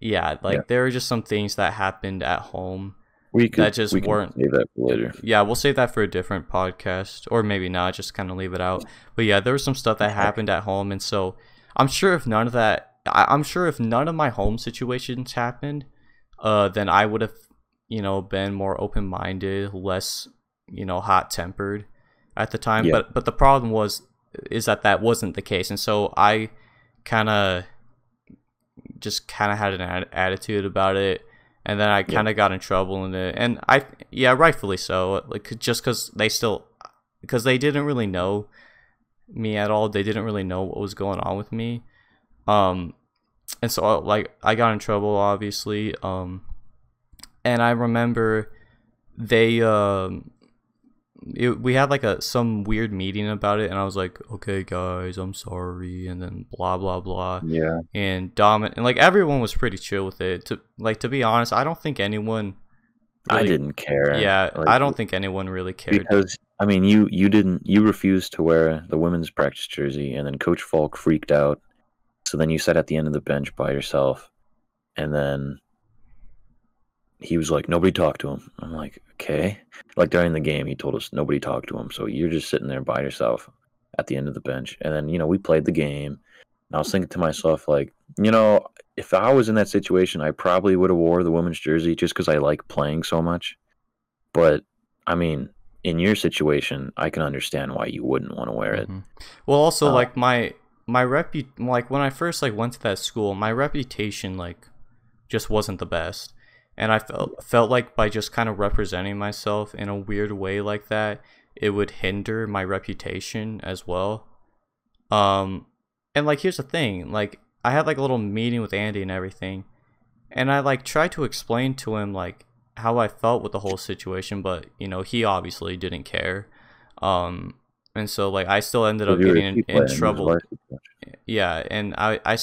Yeah, like Yeah. there are just some things that happened at home We could That just we weren't- save that for later. yeah, we'll save that for a different podcast, or maybe not. Just kind of leave it out. But yeah, there was some stuff that happened at home, and so I'm sure if none of that, I, I'm sure if none of my home situations happened, uh, then I would have, you know, been more open minded, less, you know, hot tempered at the time. Yeah. But but the problem was is that that wasn't the case, and so I kind of just kind of had an at- attitude about it and then I kind of got in trouble in it, and I yeah, rightfully so. Like just because they still because they didn't really know me at all. They didn't really know what was going on with me. Um, and so like I got in trouble, obviously. Um, and I remember they um. It, we had like a some weird meeting about it and I was like, "Okay guys, I'm sorry." And then blah blah blah Yeah. and Domin and like everyone was pretty chill with it. To like to be honest, I don't think anyone. I didn't care. Yeah, like, I don't think anyone really cared. because I mean you you didn't you refused to wear the women's practice jersey and then Coach Falk freaked out. So then you sat at the end of the bench by yourself, and then he was like, "Nobody talked to him." I'm like, "Okay." Like during the game, he told us nobody talked to him. So you're just sitting there by yourself at the end of the bench, and then you know we played the game. And I was thinking to myself, like, you know, if I was in that situation, I probably would have wore the women's jersey just because I like playing so much. But I mean, in your situation, I can understand why you wouldn't want to wear it. Mhm. Well, also Uh, like my my repu like when I first like went to that school, my reputation like just wasn't the best, and I felt felt like by just kind of representing myself in a weird way like that, it would hinder my reputation as well. Um, and like here's the thing, like I had like a little meeting with Andy and everything, and I like tried to explain to him like how I felt with the whole situation, but you know he obviously didn't care. Um, and so like I still ended up were a getting in, in and he was trouble yeah and I, I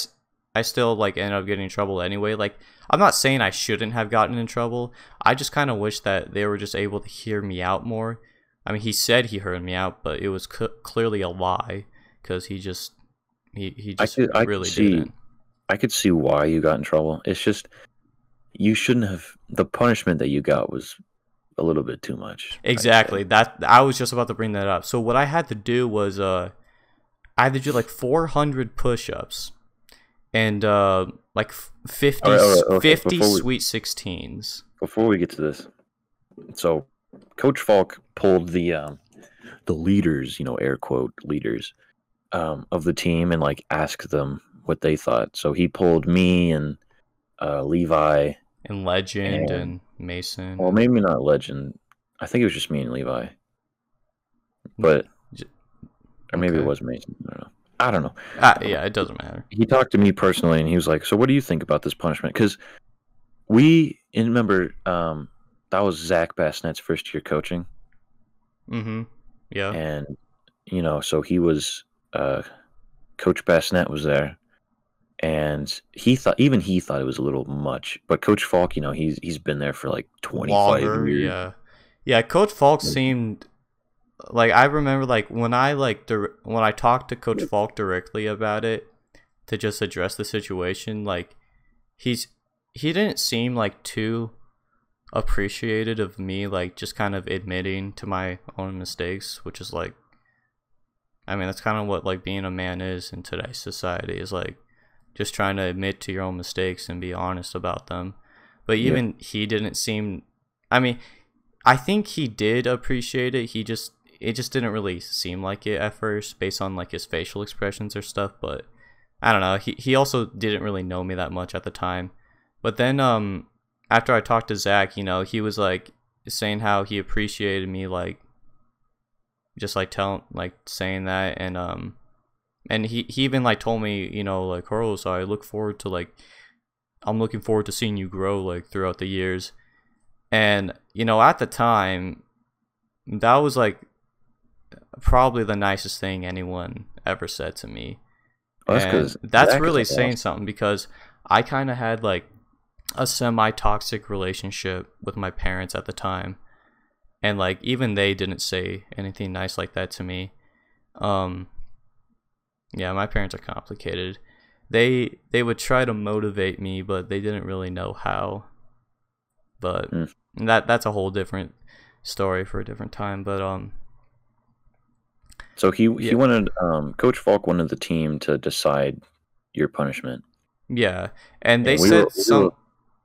I still like ended up getting in trouble anyway like i'm not saying i shouldn't have gotten in trouble i just kind of wish that they were just able to hear me out more i mean he said he heard me out but it was c- clearly a lie because he just he, he just I could really see- didn't I could see why you got in trouble. It's just you shouldn't have. The punishment that you got was a little bit too much. Exactly. That I was just about to bring that up. So what I had to do was uh I had to do like 400 push-ups and uh like f- 50 All right, all right, okay, 50 we- sweet 16s. Before we get to this, so Coach Falk pulled the um, the leaders, you know, air quote leaders, um, of the team, and like asked them what they thought. So he pulled me and uh, Levi. And Legend And- and Mason. Well, maybe not Legend. I think it was just me and Levi. But or maybe it was Mason. I don't know. I don't know. Ah, yeah, it doesn't matter. he talked to me personally and he was like so what do you think about this punishment because we and remember um that was zach bassnett's first year coaching Mhm. Yeah. and you know so he was uh coach bassnett was there and he thought even he thought it was a little much but coach falk you know he's he's been there for like 25 Longer, years yeah. Yeah, Coach Falk seemed like I remember like when I like dir- when I talked to Coach Falk directly about it to just address the situation, like he's he didn't seem like too appreciated of me like just kind of admitting to my own mistakes, which is like I mean, that's kind of what like being a man is in today's society is like just trying to admit to your own mistakes and be honest about them. But Yeah. even he didn't seem I mean, I think he did appreciate it. He just it just didn't really seem like it at first based on like his facial expressions or stuff, but I don't know. He he also didn't really know me that much at the time. But then um after I talked to Zach, you know, he was like saying how he appreciated me like just like telling like saying that and um and he, he even like told me, you know, like Carlos, I look forward to like I'm looking forward to seeing you grow like throughout the years. And, you know, at the time, that was like probably the nicest thing anyone ever said to me. Well, that's And 'cause that's really saying something because I kind of had like a semi toxic relationship with my parents at the time. And like even they didn't say anything nice like that to me. Um yeah, my parents are complicated. They they would try to motivate me, but they didn't really know how. But Mm. that that's a whole different story for a different time, but um So he Yeah. he wanted um, Coach Falk wanted the team to decide your punishment. yeah, and they And we said were- we some were-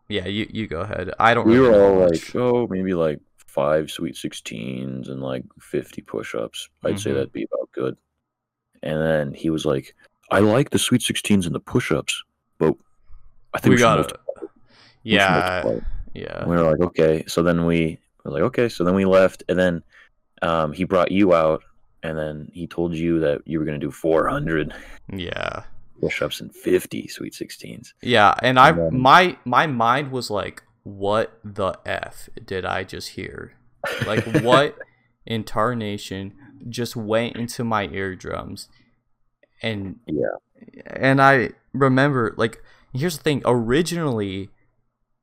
Yeah, you you go ahead. I don't We really were all much. like, oh, maybe like five sweet sixteens and like fifty push-ups. I'd say Mhm. that'd be about good. And then he was like, I like the sweet sixteens and the push-ups, but I think we we, got we Yeah, yeah. And we were like, okay. So then we were like, okay. So then we left, and then um, he brought you out, and then he told you that you were going to do 400 Yeah. push-ups and 50 sweet 16s. Yeah, and I And then- my my mind was like, what the f did I just hear? Like [laughs] what in tarnation just went into my eardrums? And Yeah. and I remember like here's the thing, originally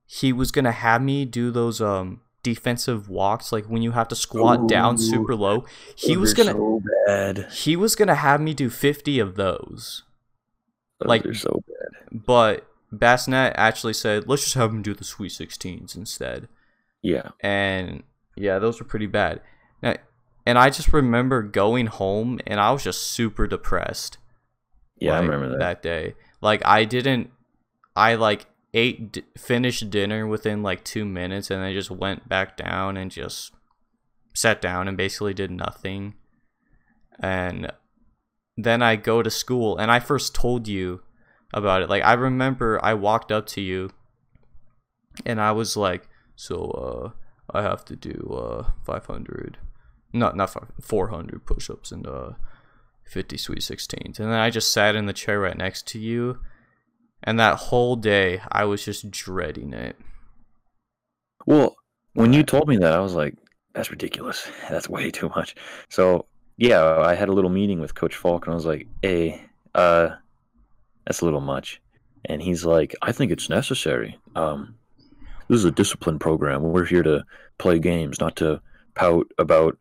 he was going to have me do those um defensive walks like when you have to squat down super low. He was to so bad. he was to have me do 50 of those. Those like- are so bad. But Bassnet actually said, let's just have him do the Sweet 16s instead. Yeah. And yeah, those were pretty bad. Now, and I just remember going home and I was just super depressed. Yeah, I remember that. that day. Like I didn't, I like ate, d- finished dinner within like two minutes, and I just went back down and just sat down and basically did nothing. And then I go to school, and I first told you about it. Like I remember, I walked up to you, and I was like, "So, uh, I have to do uh 500, not not 500, 400 push-ups and uh." 50 sweet 16s and then i just sat in the chair right next to you and that whole day i was just dreading it Well, when you told me that, I was like, that's ridiculous. [laughs] That's way too much. So, yeah, I had a little meeting with Coach Falk, and I was like, hey, uh, that's a little much. And he's like, I think it's necessary. Um, this is a discipline program. We're here to play games, not to pout about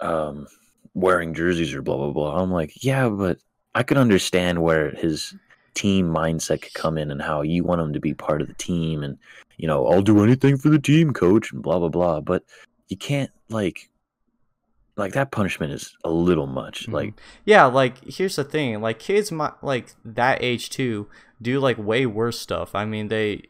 um, wearing jerseys or blah, blah, blah. I'm like, yeah, but I could understand where his team mindset could come in and how you want them to be part of the team and you know, I'll do anything for the team, coach, and blah blah blah. But you can't like, like that punishment is a little much. Mhm. Like, yeah like here's the thing like kids my like that age too do like way worse stuff i mean they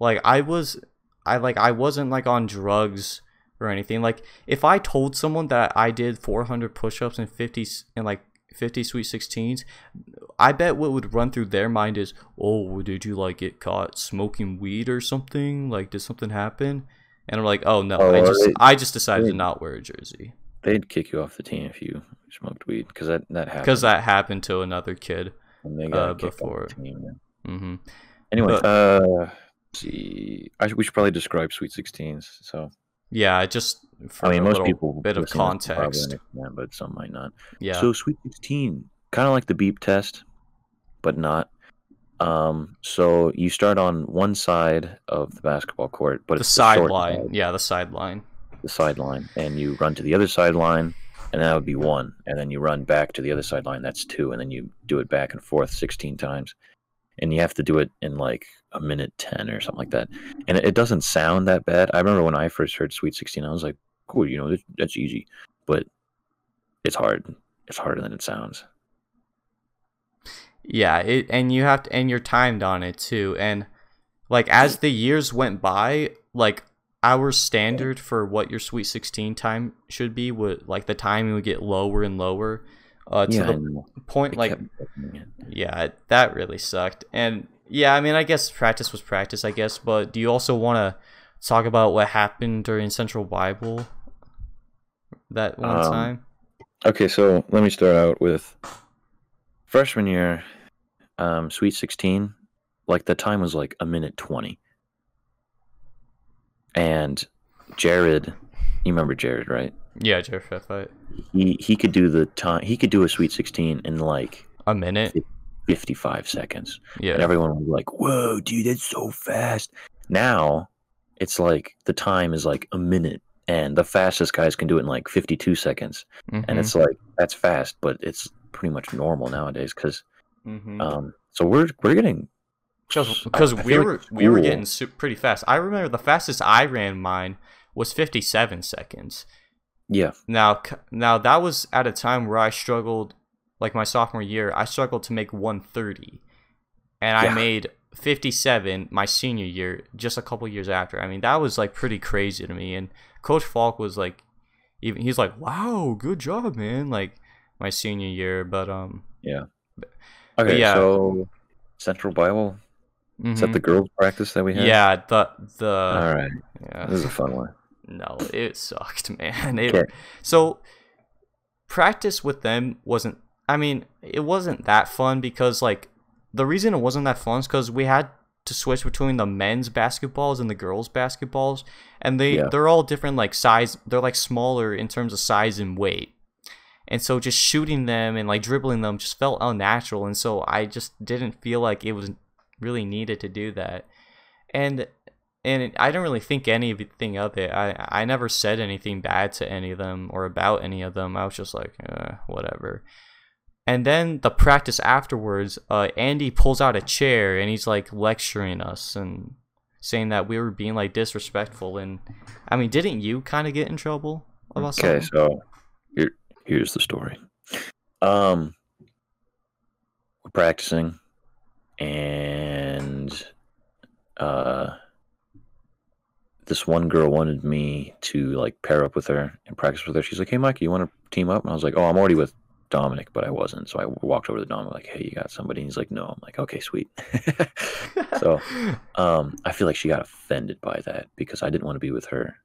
like i was i like i wasn't like on drugs or anything like if i told someone that i did 400 push-ups and 50 s- and like 50 sweet 16s i bet what would run through their mind is oh did you like get caught smoking weed or something like did something happen and i'm like oh no Oh, i just i just decided to not wear a jersey they'd kick you off the team if you smoked weed because that that happened. because that happened to another kid uh, before. off the team. yeah. hmm Anyway, But- uh, see, I, we should probably describe Sweet Sixteens. So, Yeah, just for I mean, most people bit of listening will probably context. understand, but some might not. Yeah, So Sweet Sixteen, kind of like the beep test, but not. Um, so you start on one side of the basketball court, but the it's sideline. side, Yeah, the sideline. the sideline, and you run to the other sideline, and that would be one, and then you run back to the other sideline, that's two, and then you do it back and forth sixteen times, and you have to do it in like a minute ten or something like that, and it, it doesn't sound that bad. I remember when I first heard Sweet Sixteen, I was like, cool, you know, that- that's easy, but it's hard. It's harder than it sounds. Yeah, it and you have to and you're timed on it too. And like as the years went by, like our standard for what your Sweet 16 time should be would like the timing would get lower and lower. Uh, to yeah, the point I like kept checking it. yeah, that really sucked. And yeah, I mean, I guess practice was practice, I guess. But do you also want to talk about what happened during Central Bible that one Um, time? Okay, so let me start out with freshman year, um, Sweet 16. Like the time was like a minute 20. And Jared, you remember Jared, right? Yeah, Jeff fight. He he could do the time. He could do a Sweet 16 in like A minute. 55 seconds. Yeah. And everyone was like, whoa, dude, that's so fast. Now it's like the time is like a minute and the fastest guys can do it in like 52 seconds. And Mhm, it's like, that's fast, but it's pretty much normal nowadays because, mhm. um, so we're, we're getting, because we feel like were we were getting pretty fast. I remember the fastest I ran mine was 57 seconds. Yeah, Now now that was at a time where I struggled like my sophomore year, I struggled to make 130. And I made 57 my senior year just a couple years after. I mean, that was like pretty crazy to me and coach Falk was like even he's like, "Wow, good job, man." Like my senior year, but um yeah. Okay, yeah. so Central Bible, is that the girls' practice that we had? yeah, the the All right, yeah. this is a fun one. No, it sucked, [laughs] man. It, Okay. So practice with them wasn't I mean, it wasn't that fun because like the reason it wasn't that fun is cuz we had to switch between the men's basketballs and the girls basketballs and they Yeah. they're all different like size they're like smaller in terms of size and weight. And so just shooting them and like dribbling them just felt unnatural and so I just didn't feel like it was really needed to do that. And and I don't really think anything of it. I I never said anything bad to any of them or about any of them. I was just like, uh, whatever. And then the practice afterwards, uh, Andy pulls out a chair and he's like lecturing us and saying that we were being like disrespectful. And I mean, didn't you kind of get in trouble about Okay, something? so here here's the story. Um we're practicing and uh this one girl wanted me to like pair up with her and practice with her. She's like, Hey Mike, you want to team up? And I was like, Oh, I'm already with Dominic, but I wasn't. So I walked over to Dominic like, Hey, you got somebody? And he's like, No. I'm like, Okay, sweet. [laughs] so um I feel like she got offended by that because I didn't want to be with her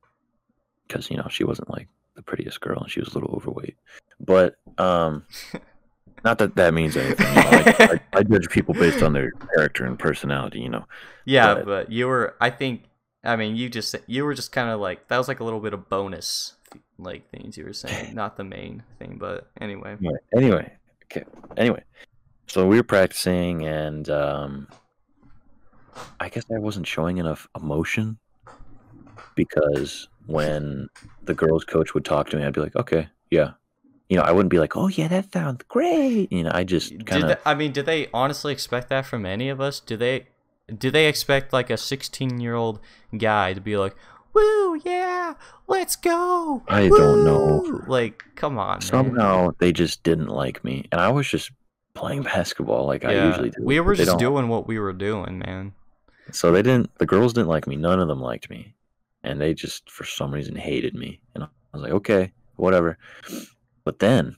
because you know she wasn't like the prettiest girl and she was a little overweight. But um [laughs] not that that means anything. You know, I, I, I judge people based on their character and personality. You know. yeah, but- but you were. I think. I mean, you just you were just kind of like that was like a little bit of bonus like things you were saying, [laughs] not the main thing. But anyway. Anyway, anyway, okay. Anyway, so we were practicing, and um, I guess I wasn't showing enough emotion because when the girls' coach would talk to me, I'd be like, "Okay, yeah," you know, I wouldn't be like, "Oh yeah, that sounds great," you know. I just kind of I mean, did they honestly expect that from any of us? Do they do they expect like a 16-year-old guy to be like, "Woo, yeah, let's go." I don't know. Like, come on. man. somehow they just didn't like me, and I was just playing [laughs] basketball like I usually do. We were just doing what we were doing, man. So they didn't. The girls didn't like me. None of them liked me, and they just for some reason hated me. And I was like, okay, whatever. But then,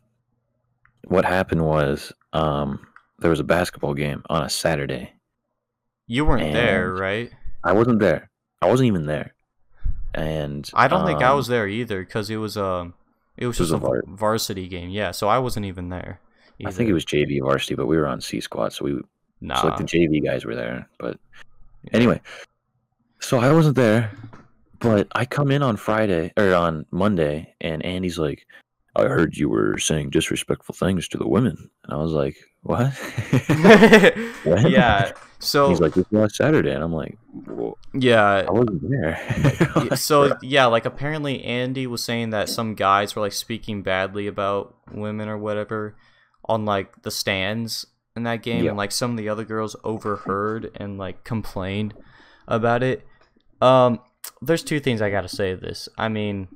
what happened was, um, there was a basketball game on a Saturday. You weren't there, right? I wasn't there. I wasn't even there. And I don't think I um, was there either because it was um, it was It was just a a var- varsity game. Yeah, so I wasn't even there. I think it was JV varsity, but we were on C squad, so we nah. So like the JV guys were there, but anyway, so I wasn't there, but I come in on Friday or on Monday, and Andy's like, "I heard you were saying disrespectful things to the women," and I was like, "What?" [laughs] [laughs] Yeah. So He's like, "This last Saturday," and I'm like, well, yeah, "I wasn't there." [laughs] So yeah, like apparently Andy was saying that some guys were like speaking badly about women or whatever on like the stands in that game, Yeah. and like some of the other girls overheard and like complained about it. Um, there's two things I gotta say to this. I mean,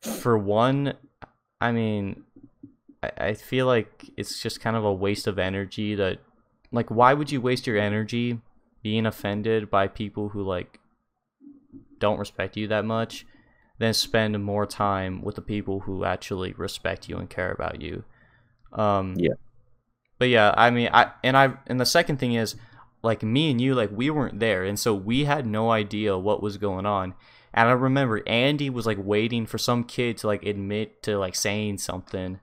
for one, I mean, I, I feel like it's just kind of a waste of energy to, like, why would you waste your energy being offended by people who like don't respect you that much than spend more time with the people who actually respect you and care about you. Um, Yeah. But yeah, I mean, I and I and the second thing is, like me and you, like we weren't there, and so we had no idea what was going on. And I remember Andy was like waiting for some kid to like admit to like saying something.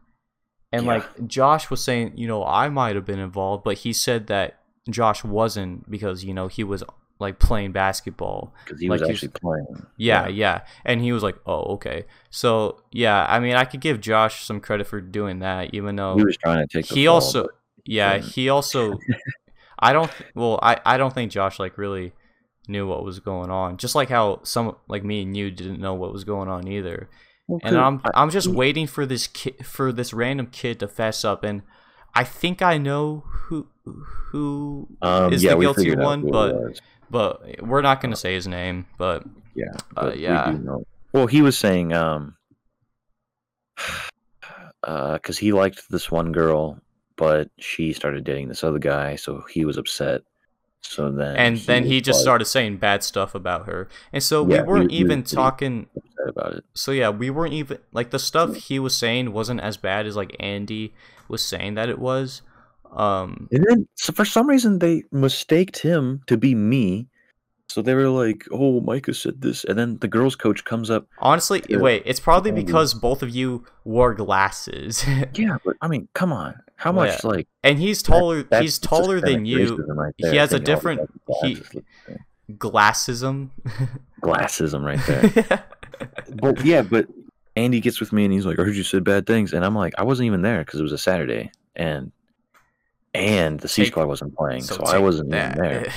And Yeah. like Josh was saying, you know, I might have been involved, but he said that Josh wasn't because, you know, he was like playing basketball. because he like was he actually playing. Yeah, yeah. And he was like, "Oh, okay." So, yeah, I mean, I could give Josh some credit for doing that even though he was trying to take. The he also Yeah, he also. [laughs] I don't. Well, I I don't think Josh like really knew what was going on. Just like how some like me and you didn't know what was going on either. And I'm I'm just waiting for this kid for this random kid to fess up, and I think I know who who um, is yeah, the guilty one, but but we're not gonna say his name. But yeah, uh, but we yeah. do know. Well, he was saying, um, [sighs] uh because he liked this one girl, but she started dating this other guy, so he was upset. So then, and then he just like, started saying bad stuff about her, and so Yeah, we weren't even talking. about it. So yeah, we weren't even like the stuff he was saying wasn't as bad as like Andy was saying that it was. Um, And then, so for some reason, they mistaked him to be me. So they were like, "Oh, Micah said this," and then the girls' coach comes up. honestly, Yeah. wait, it's probably because both of you wore glasses, [laughs] Yeah, but I mean, come on, how much like and he's taller. that's he's taller than you. right He has a different- he-. Glassism. glassism [laughs] right there. [laughs] but yeah, but Andy gets with me and he's like, "I heard you said bad things," and I'm like, "I wasn't even there because it was a Saturday, and and the C Squad wasn't playing, so, I wasn't that. even there."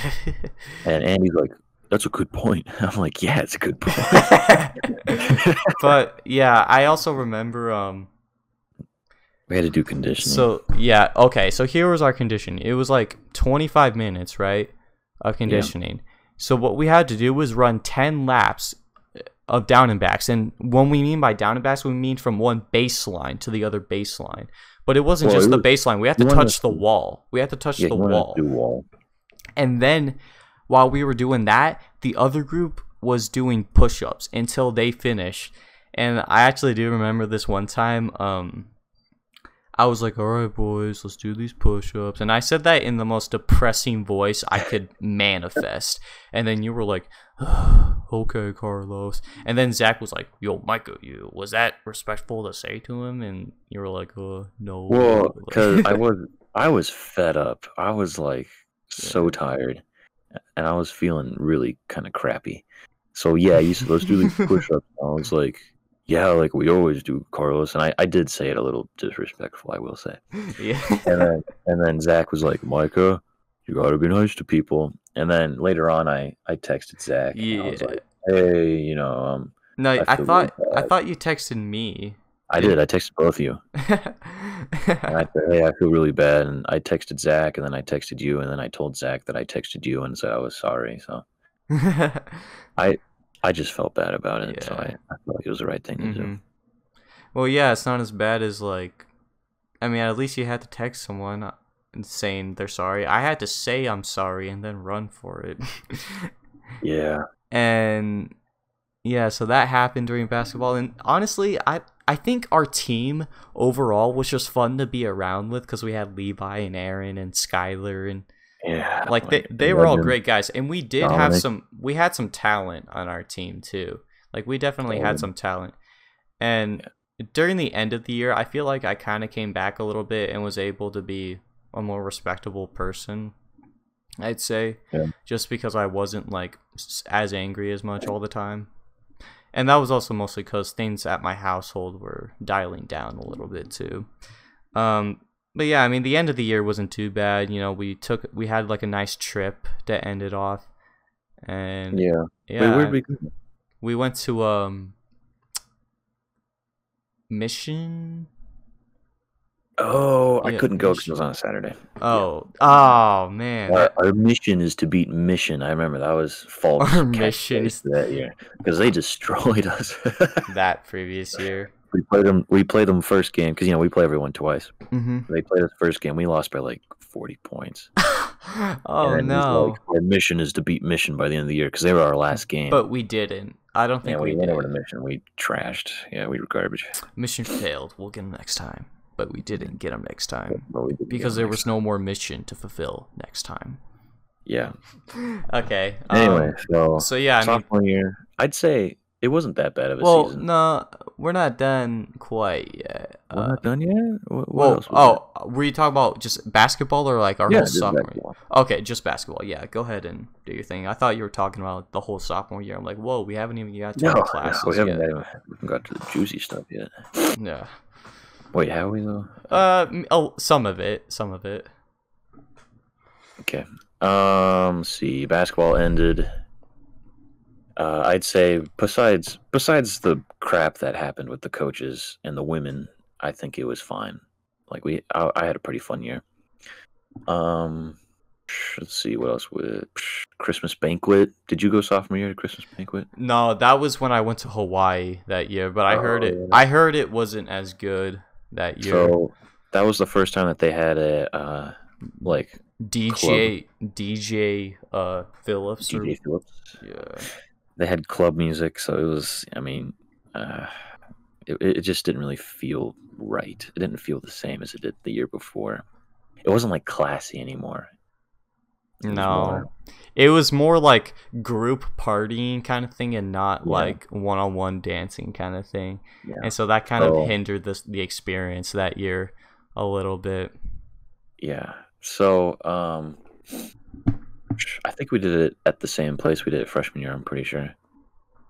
And Andy's like, "That's a good point." [laughs] I'm like, "Yeah, it's a good point." [laughs] but yeah, I also remember. Um, we had to do conditioning. So yeah, okay. So here was our condition. It was like 25 minutes, right, of conditioning. So what we had to do was run 10 laps of down and backs. And when we mean by down and backs, we mean from one baseline to the other baseline. But it wasn't Well, just it the baseline. We had to touch the wall. We had to touch yeah, the wall. to do wall. And then while we were doing that, the other group was doing push-ups until they finished. And I actually do remember this one time um I was like, "All right, boys, let's do these push-ups." And I said that in the most depressing voice I could manifest. And then you were like, [sighs] "Okay, Carlos." And then Zach was like, "Yo, Micah, you was that respectful to say to him?" And you were like, "Uh, no." Well, [laughs] because I [laughs] was I was fed up. I was like so tired, and I was feeling really kind of crappy. So yeah, you said let's do these [laughs] push-ups. I was like, yeah, like we always do, Carlos. And I, I did say it a little disrespectful, I will say. yeah. And then [laughs] and then Zach was like, Micah, you gotta be nice to people. And then later on, I I texted Zach. and I Yeah. was like, hey, you know, um, No, I I, thought really I thought you texted me. I did. I texted both of you. And I [laughs] said, hey, I feel really bad. And I texted Zach, and then I texted you, and then I told Zach that I texted you and said I was sorry. So [laughs] I I just felt bad about it. So I, I felt like it was the right thing to do. Mhm. Well, yeah, it's not as bad as like. I mean, at least you had to text someone uh, saying they're sorry. I had to say I'm sorry and then run for it. Yeah. [laughs] and yeah, so that happened during basketball. And honestly, I I think our team overall was just fun to be around with because we had Levi and Aaron and Skylar and Yeah. like they they were all great guys, and we did have some we had some talent on our team too. Like we definitely had some talent, and during the end of the year, I feel like I kind of came back a little bit and was able to be a more respectable person. I'd say Yeah. just because I wasn't like as angry as much all the time. And that was also mostly because things at my household were dialing down a little bit too. Um, but yeah, I mean, the end of the year wasn't too bad. You know, we took we had like a nice trip to end it off, and Yeah. yeah, Wait, we we went to um Mission. Oh, I Yeah, couldn't go because it was on a Saturday. Oh, oh man, Our, our mission is to beat Mission. I remember that was false. Our mission is- that year because they destroyed [laughs] us. that previous year. we played them. We played them first game because you know we play everyone twice. Mm-hmm. They played us first game. We lost by like forty points. [laughs] oh And then he's no, like, our mission is to beat Mission by the end of the year because they were our last game. but we didn't. I don't yeah, think we, we, went did. over to Mission. We trashed. Yeah, we were garbage. Mission failed. We'll get them next time, but we didn't get them next time because there was no more mission to fulfill next time. Yeah. [laughs] Okay. um, Anyway, so, so yeah, I mean, sophomore year, I'd say it wasn't that bad of a well, season. no, we're not done quite yet. We're Uh, not done yet. What, what well, oh, were you talking about just basketball or like our yeah, whole sophomore? year? Okay, just basketball. Yeah, go ahead and do your thing. I thought you were talking about the whole sophomore year. I'm like, whoa, we haven't even got to No, the no, we haven't, yet. even- we haven't got to the juicy stuff yet. Yeah. Wait, have we though? Uh, oh, some of it, some of it. Okay. Um. Let's see. Basketball ended. Uh, I'd say besides besides the crap that happened with the coaches and the women, I think it was fine. Like we, I, I had a pretty fun year. Um. Let's see what else with Christmas banquet. Did you go sophomore year to Christmas banquet? No, that was when I went to Hawaii that year, but I heard Oh, it yeah. I heard it wasn't as good that year. So that was the first time that they had a uh, like DJ DJ uh Phillips or, Phillips. yeah. They had club music, so it was. I mean, uh, it it just didn't really feel right. It didn't feel the same as it did the year before. It wasn't like classy anymore. It No. It was more like group partying kind of thing and not Yeah. like one-on-one dancing kind of thing. Yeah. And so that kind Oh. of hindered this the experience that year a little bit. Yeah. So, um, I think we did it at the same place we did it freshman year. I'm pretty sure.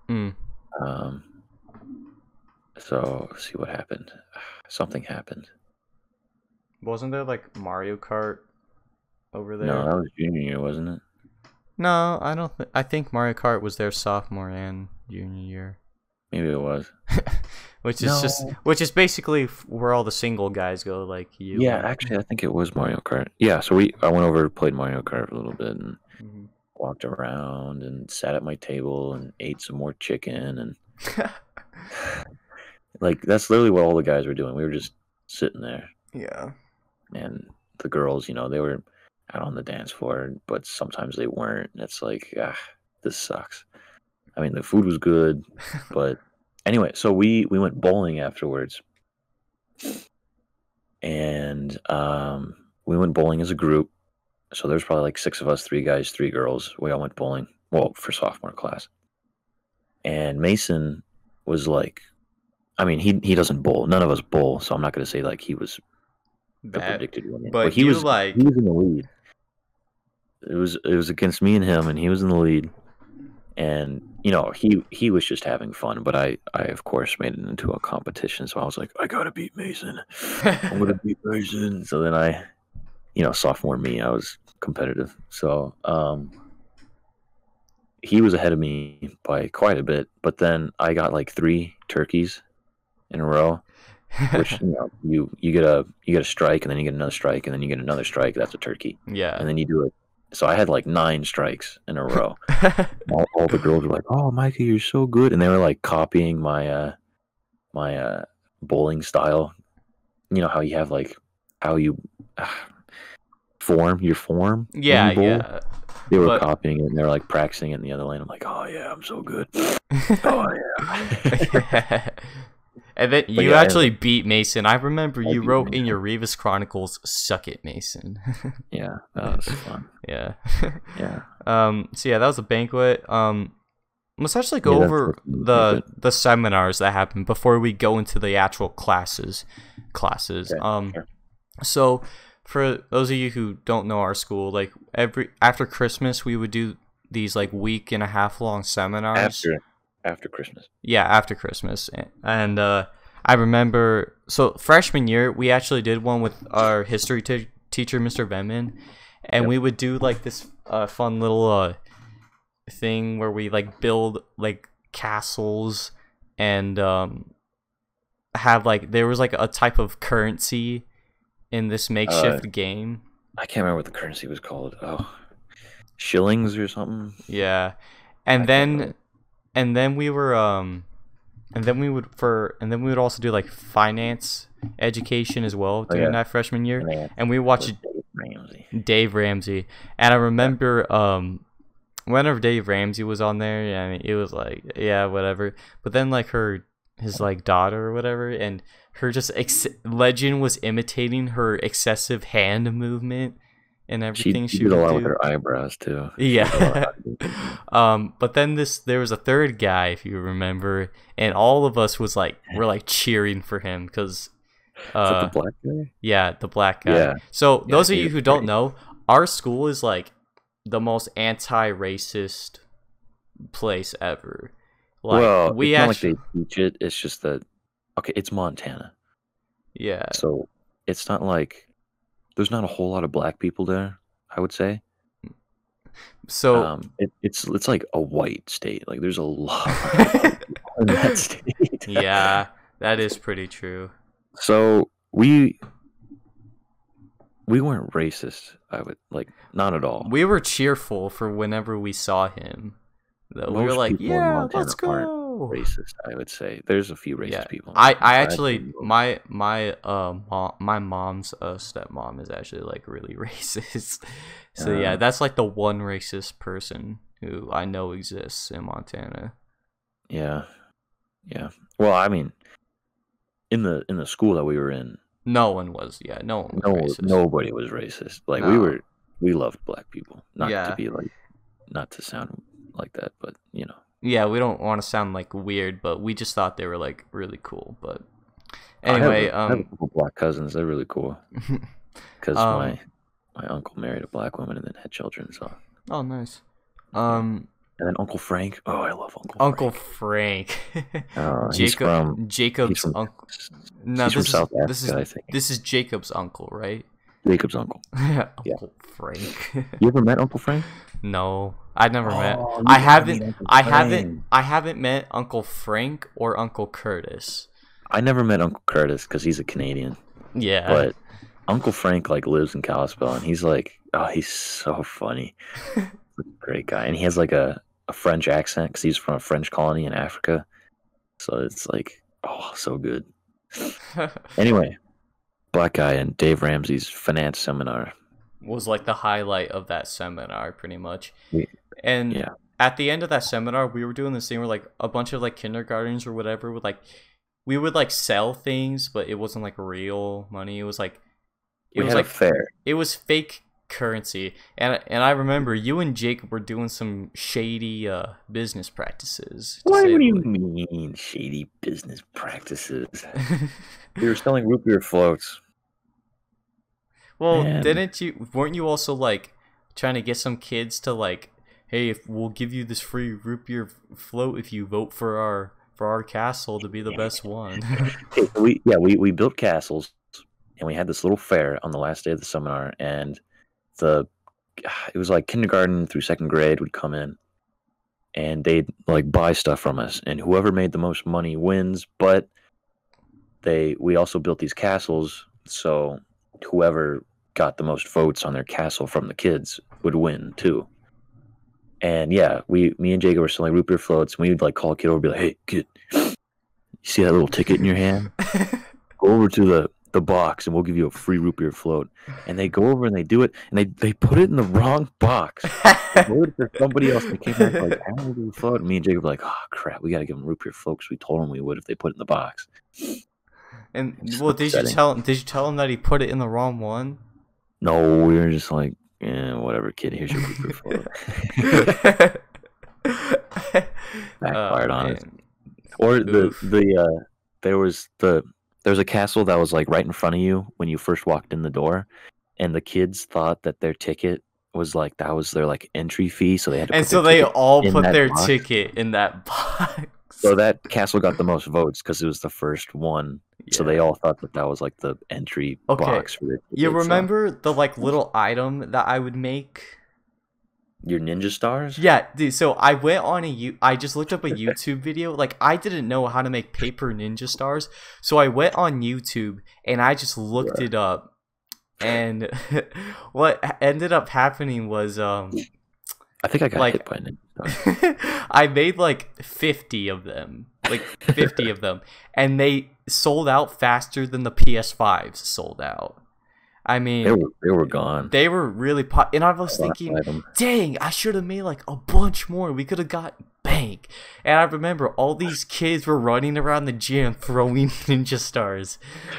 Mm. Um, so let's see what happened. [sighs] Something happened. Wasn't there like Mario Kart over there? No, that was junior year, wasn't it? No, I don't. Th- I think Mario Kart was their sophomore and junior year, Maybe it was. [laughs] which is just which is basically where all the single guys go, like you. Yeah, actually, I think it was Mario Kart. Yeah, so we I went over played Mario Kart for a little bit and Mhm. walked around and sat at my table and ate some more chicken and [laughs] [sighs] like that's literally what all the guys were doing. We were just sitting there yeah. and the girls, you know, they were out on the dance floor, but sometimes they weren't. And it's like, ah, this sucks. I mean, the food was good, [laughs] but anyway, so we we went bowling afterwards, and um, we went bowling as a group. So there's probably like six of us, three guys, three girls. We all went bowling. Well, for sophomore class, and Mason was like, I mean, he he doesn't bowl. None of us bowl, so I'm not gonna say like he was the Bad. predicted winner. But he you, was like- he was in the lead. It was it was against me and him, and he was in the lead. And you know he he was just having fun, but I I of course made it into a competition. So I was like, I gotta beat Mason. [laughs] I'm gonna beat Mason. So then I, you know, sophomore me, I was competitive. So um, he was ahead of me by quite a bit. But then I got like three turkeys in a row which [laughs] you know you you get a you get a strike and then you get another strike and then you get another strike that's a turkey yeah. and then you do it so i had like nine strikes in a [laughs] row. [laughs] All, all the girls were like oh mikey you're so good. And they were like copying my uh my uh bowling style. You know how you have like how you uh, [sighs] form your form when yeah, you bowl? yeah. they were but- copying it and they were like practicing it in the other lane. I'm like oh yeah i'm so good. [laughs] Oh yeah and then you yeah, actually beat Mason. I remember I you wrote in your Revis Chronicles, "Suck it, Mason." [laughs] yeah that was fun yeah. [laughs] yeah [laughs] Um. So yeah, that was a banquet. Um. Let's actually go Yeah, over the the seminars that happened before we go into the actual classes. Classes. Okay, um. sure. So, for those of you who don't know our school, like every after Christmas, we would do these like week and a half long seminars. after after christmas Yeah, after Christmas. And uh, I remember, so freshman year, we actually did one with our history t- teacher, Mr. Venman, and Yep. we would do like this uh, fun little uh, thing where we like build like castles and um, have like, there was like a type of currency in this makeshift game. I can't remember what the currency was called. Oh, shillings or something. Yeah. I And can't then. And then we were um and then we would for and then we would also do like finance education as well during Oh, yeah. that freshman year. And And we watched Dave Ramsey. Dave Ramsey. And I remember um whenever Dave Ramsey was on there, mean it was like yeah, whatever. But then like her his like daughter or whatever and her just ex- legend was imitating her excessive hand movement and everything she she, did a lot do. with her eyebrows too. She did a Yeah. lot with [laughs] it. um, but then this there was a third guy, if you remember, and all of us was like we're like cheering for him because, Is uh, the black guy? yeah, the black guy. Yeah. So Yeah, those of you who don't great. know, our school is like the most anti-racist place ever. Like well, we it's actually, not like they teach it. It's just that okay, it's Montana, yeah, so it's not like there's not a whole lot of black people there. I would say So Um, it, it's it's like a white state. Like there's a lot [laughs] in that [laughs] state. yeah, that is pretty true. So we we weren't racist. I would like not at all. We were cheerful for whenever we saw him. Though we were like, "Yeah, let's aren't go." racist. I would say there's a few racist Yeah, people. I, I actually my my uh mom, my mom's uh stepmom is actually like really [laughs] racist. so yeah, Uh. that's like the one racist person who I know exists in Montana. yeah, yeah. Well, I mean, in the in the school that we were in, No one was. Yeah, no one was no racist. nobody was racist. Like we were, we loved black people. Not Yeah. to be like, not to sound like that, but you know. Yeah, we don't want to sound like weird, but we just thought they were like really cool. But I have anyway, a- I have a um, couple black cousins. They're really cool [laughs] because Um, my my uncle married a black woman and then had children. So oh nice. Um, and then Uncle Frank. Oh, I love Uncle. Uncle Frank. Frank, [laughs] Uh, he's Jacob, from Jacob's from, uncle. No, this South is Africa, this is this is Jacob's uncle, right? Jacob's uncle. [laughs] Yeah, Uncle Frank. You ever met Uncle Frank? No, I've never met. Oh, you I haven't. I haven't. I haven't met Uncle Frank or Uncle Curtis. I never met Uncle Curtis because he's a Canadian, Yeah. but Uncle Frank like lives in Kalispell and he's like, oh, he's so funny. [laughs] Great guy, and he has like a, a French accent because he's from a French colony in Africa. So it's like, oh, so good. [laughs] Anyway, black guy and Dave Ramsey's finance seminar. Was like the highlight of that seminar, pretty much. Ye- And yeah. at the end of that seminar, we were doing this thing where like a bunch of like kindergartens or whatever would like we would like sell things, but it wasn't like real money. It was like it We was like fair. it was fake currency. And and I remember you and Jacob were doing some shady uh business practices. to What do you mean, shady business practices? [laughs] We were selling root beer floats. Well, Man. didn't you? Weren't you also like trying to get some kids to like, hey, if we'll give you this free root beer float if you vote for our for our castle to be the best one. [laughs] We yeah we we built castles, and we had this little fair on the last day of the seminar, and the ah, it was like kindergarten through second grade would come in, and they'd like buy stuff from us, and whoever made the most money wins. But they we also built these castles, so whoever got the most votes on their castle from the kids would win too. And yeah, we me and Jacob were selling root beer floats, and we would like call a kid over, and be like, "Hey, kid, you see that little ticket in your hand? [laughs] Go over to the the box, and we'll give you a free root beer float." And they go over and they do it, and they they put it in the wrong box. They [laughs] voted for somebody else. They came back like, "I want beer float." And me and Jacob were like, "Oh crap, we got to give them root beer float because we told them we would if they put it in the box." And It's well, did you tell him? Did you tell him that he put it in the wrong one? No, we were just like, "Yeah, whatever, kid. Here's your float." [laughs] Backfired on us. Oh. Or the Oof. the uh, there was the there was a castle that was like right in front of you when you first walked in the door, and the kids thought that their ticket was like that was their like entry fee, so they had to. And so they all put their box. ticket in that [laughs] box. So that castle got the most votes because it was the first one. So they all thought that that was like the entry Okay. box for their You ticket, so- remember the like little item that I would make? your ninja stars? Yeah, dude. So I went on a you. I just looked up a YouTube video. Like I didn't know how to make paper ninja stars, so I went on YouTube and I just looked it up. And [laughs] what ended up happening was, um, I think I got Like- hit by a ninja star. [laughs] I made like fifty of them, like fifty of them, and they sold out faster than the PS5s sold out. I mean, They were they were gone. they were really pop. And I was Lost thinking, dang, I should have made like a bunch more. We could have got bank. And I remember all these kids were running around the gym throwing [laughs] ninja stars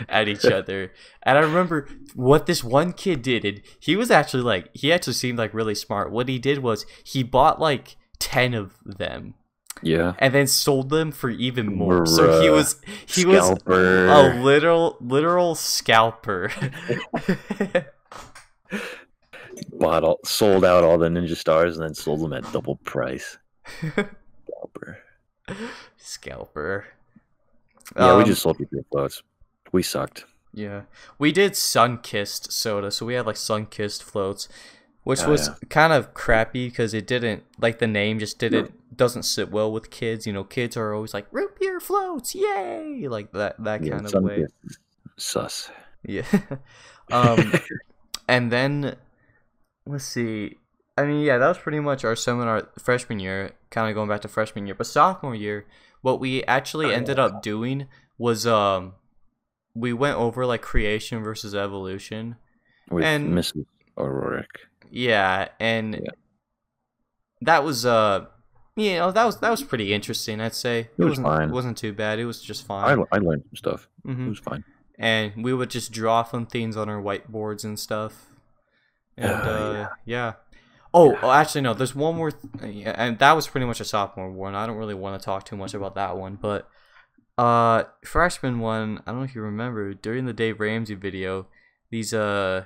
at each [laughs] other. And I remember what this one kid did. And he was actually like, he actually seemed like really smart. What he did was he bought like 10 of them Yeah. and then sold them for even more. So he was, he was a literal, literal scalper. [laughs] bought all, sold out all the ninja stars and then sold them at double price. Scalper. [laughs] scalper. Yeah, we Um, just sold people floats. We sucked. Yeah, we did Sunkist soda, so we had like Sunkist floats. Which Oh, was yeah. kind of crappy because it didn't like the name just didn't doesn't sit well with kids. You know, kids are always like root beer floats, yay, like that that Yeah, kind of way. sus. Yeah. [laughs] um, and then let's see. I mean, yeah, that was pretty much our seminar freshman year. Kind of going back to freshman year, but sophomore year, what we actually ended up doing was um, we went over like creation versus evolution. With And- Mrs. O'Rourke. Yeah, and Yeah. that was uh, you know, that was that was pretty interesting. I'd say it, was wasn't fine. it wasn't too bad. It was just fine. I learned some stuff. It hmm was fine. and we would just draw fun things on our whiteboards and stuff. [sighs] And Oh, uh, yeah. yeah. Oh, oh, actually no. There's one more, th- and that was pretty much a sophomore one. I don't really want to talk too much about that one, but uh, freshman one. I don't know if you remember during the Dave Ramsey video, these uh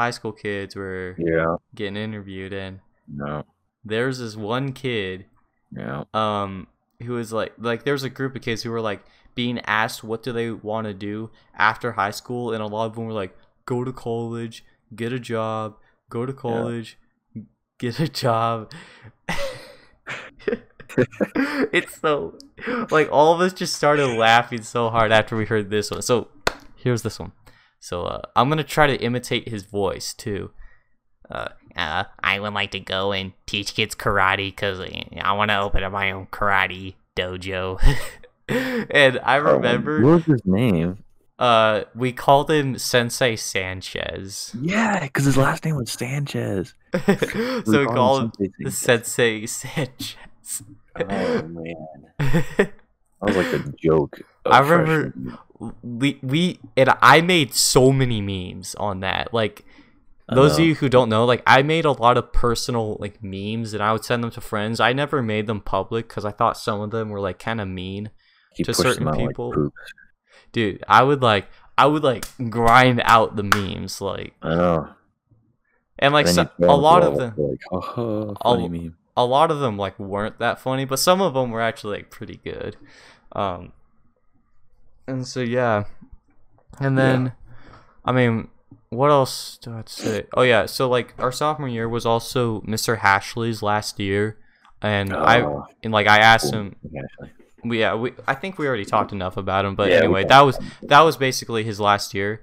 high school kids were Yeah. getting interviewed, and No. there's this one kid Yeah. um who was like like there was a group of kids who were like being asked what do they want to do after high school and a lot of them were like go to college get a job go to college get a job [laughs] it's so like all of us just started laughing so hard after we heard this one so here's this one so uh, i'm gonna try to imitate his voice too uh, uh, I would like to go and teach kids karate because I want to open up my own karate dojo. [laughs] and I Oh, remember, What was his name? uh, we called him Sensei Sanchez. Yeah, because his last name was Sanchez. [laughs] so we called him Sensei the Sanchez. Sensei Sanchez. Oh man, [laughs] that was like a joke. I remember- freshman we we and I made so many memes on that. Like those of you who don't know, like I made a lot of personal like memes and I would send them to friends. I never made them public because I thought some of them were like kind of mean. To certain people. Like. Dude, I would like I would like grind out the memes like I know. and like so, a lot of them Like, oh, I'll- funny meme. a lot of them like weren't that funny, but some of them were actually like pretty good. Um and so yeah. And Yeah. then I mean what else do I say? Oh yeah, so like our sophomore year was also Mr. Hashley's last year. And I Oh, and like I asked him Yeah, we, yeah, we I think we already talked enough about him, but Yeah, anyway, that was that was basically his last year.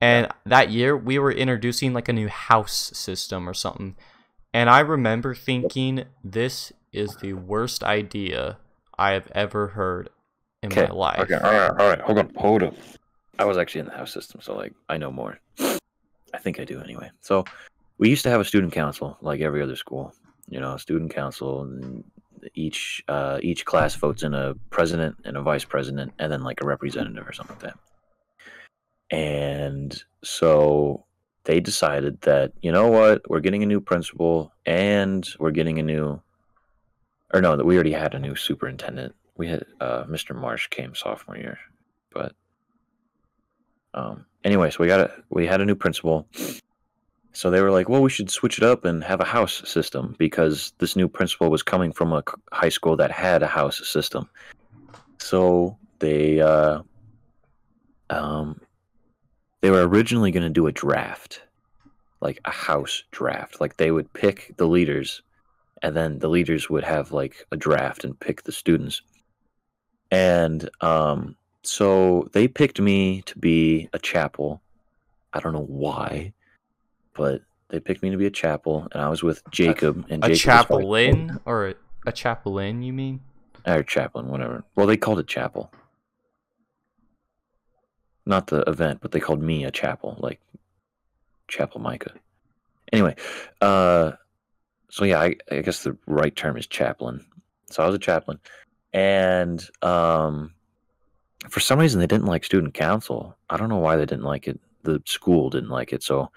And that year we were introducing like a new house system or something. And I remember thinking this is the worst idea I have ever heard in Okay. my life. Okay. All right. All right. Hold on. Hold up. I was actually in the house system, so like I know more. I think I do anyway. So we used to have a student council, like every other school. You know, a student council, and each uh, each class votes in a president and a vice president, and then like a representative or something like that. And so they decided that you know what, we're getting a new principal, and we're getting a new, or no, that we already had a new superintendent. We had uh, Mr. Marsh came sophomore year, but um, anyway, so we got a we had a new principal. So they were like, well, we should switch it up and have a house system because this new principal was coming from a high school that had a house system. So they uh, um, they were originally going to do a draft, like a house draft. Like they would pick the leaders, and then the leaders would have like a draft and pick the students. And um, so they picked me to be a chapel. I don't know why, but they picked me to be a chapel, and I was with Jacob. And a Jacob was chapelin or a, a chapelin, you mean? or chaplain, whatever. Well, they called it chapel. Not the event, but they called me a chapel, like Chapel Micah. Anyway, uh, so yeah, I, I guess the right term is chaplain. So I was a chaplain, and um, for some reason they didn't like student council. I don't know why they didn't like it. The school didn't like it. So,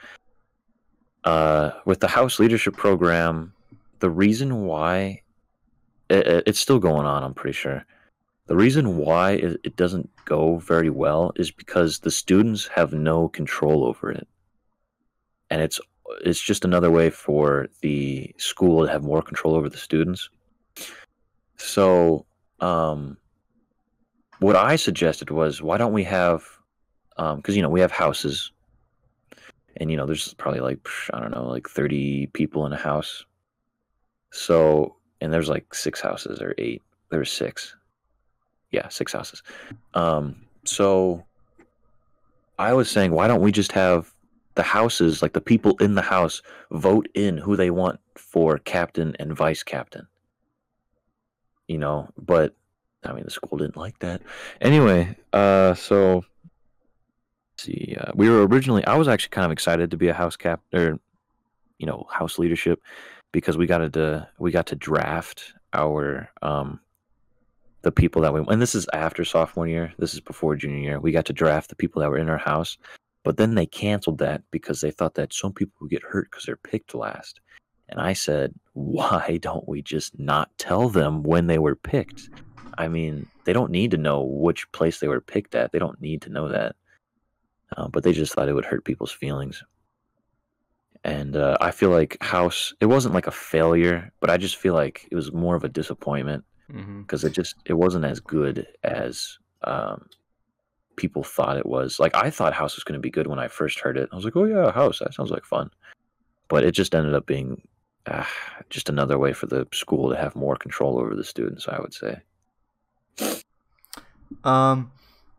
uh, with the house leadership program, the reason why it, it- it's still going on, I'm pretty sure. The reason why it doesn't go very well is because the students have no control over it, and it's it's just another way for the school to have more control over the students. So, um, what I suggested was, why don't we have, because you know we have houses, and you know there's probably like I don't know like 30 people in a house. So and there's like six houses or eight. There's six. Yeah, six houses. Um, so I was saying, why don't we just have the houses, like the people in the house, vote in who they want for captain and vice captain? You know, but I mean, the school didn't like that. Anyway, uh, so see, uh, we were originally. I was actually kind of excited to be a house cap or, you know, house leadership because we got to we got to draft our um the people that we and this is after sophomore year. This is before junior year. We got to draft the people that were in our house, but then they canceled that because they thought that some people would get hurt because they're picked last. And I said, why don't we just not tell them when they were picked? I mean, they don't need to know which place they were picked at. They don't need to know that. Uh, but they just thought it would hurt people's feelings. And uh, I feel like House, it wasn't like a failure, but I just feel like it was more of a disappointment because hmm it just it wasn't as good as um, people thought it was. Like I thought House was going to be good when I first heard it. I was like, oh yeah, House, that sounds like fun. But it just ended up being uh, just another way for the school to have more control over the students. I would say. Um,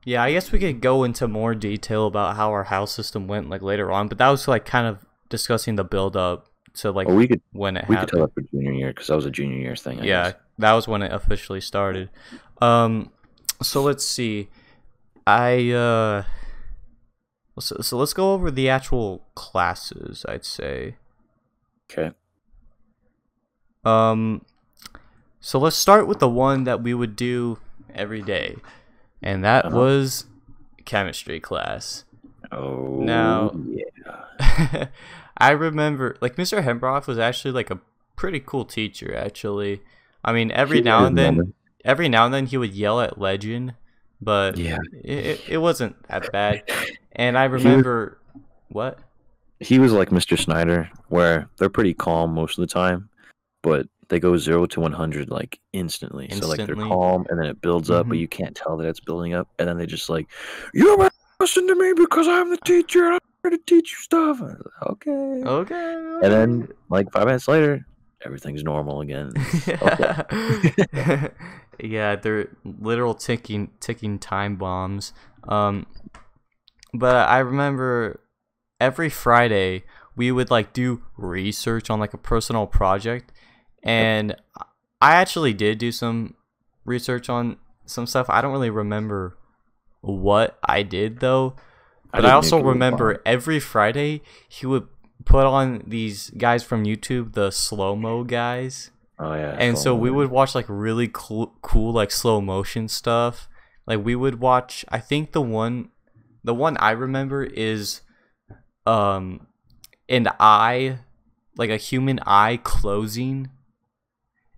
yeah, I guess we could go into more detail about how our house system went like later on, but that was like kind of discussing the build up to like Or we could when it we could tell happened. that for junior year because that was a junior year thing. I Yeah, guess. that was when it officially started. Um, so let's see. I uh, so, so let's go over the actual classes. I'd say. Okay. Um, so let's start with the one that we would do every day, and that Uh-huh. was chemistry class. Oh Now- yeah. [laughs] I remember, like Mr. Hembroff was actually like a pretty cool teacher. Actually, I mean, every He now and then, moments. every now and then he would yell at Legend, but Yeah. it, it, it wasn't that bad. And I remember what? he was like Mr. Snyder, where they're pretty calm most of the time, but they go zero to one hundred like instantly. So like they're calm, and then it builds up, but Mhm. you can't tell that it's building up, and then they just like, you listen to me because I'm the teacher. and I'm here to teach you stuff. And I was like, okay. Okay. And then like five minutes later, everything's normal again. [laughs] okay. [laughs] yeah, they're literal ticking ticking time bombs. Um, but I remember every Friday we would like do research on like a personal project, and I actually did do some research on some stuff. I don't really remember what I did though, but I, didn't also make it very remember every Friday he would put on these guys from YouTube, the slow mo guys Oh yeah. and so we would watch like really cool, cool like slow motion stuff. Like we would watch. I think the one, the one I remember is, um, an eye, like a human eye closing,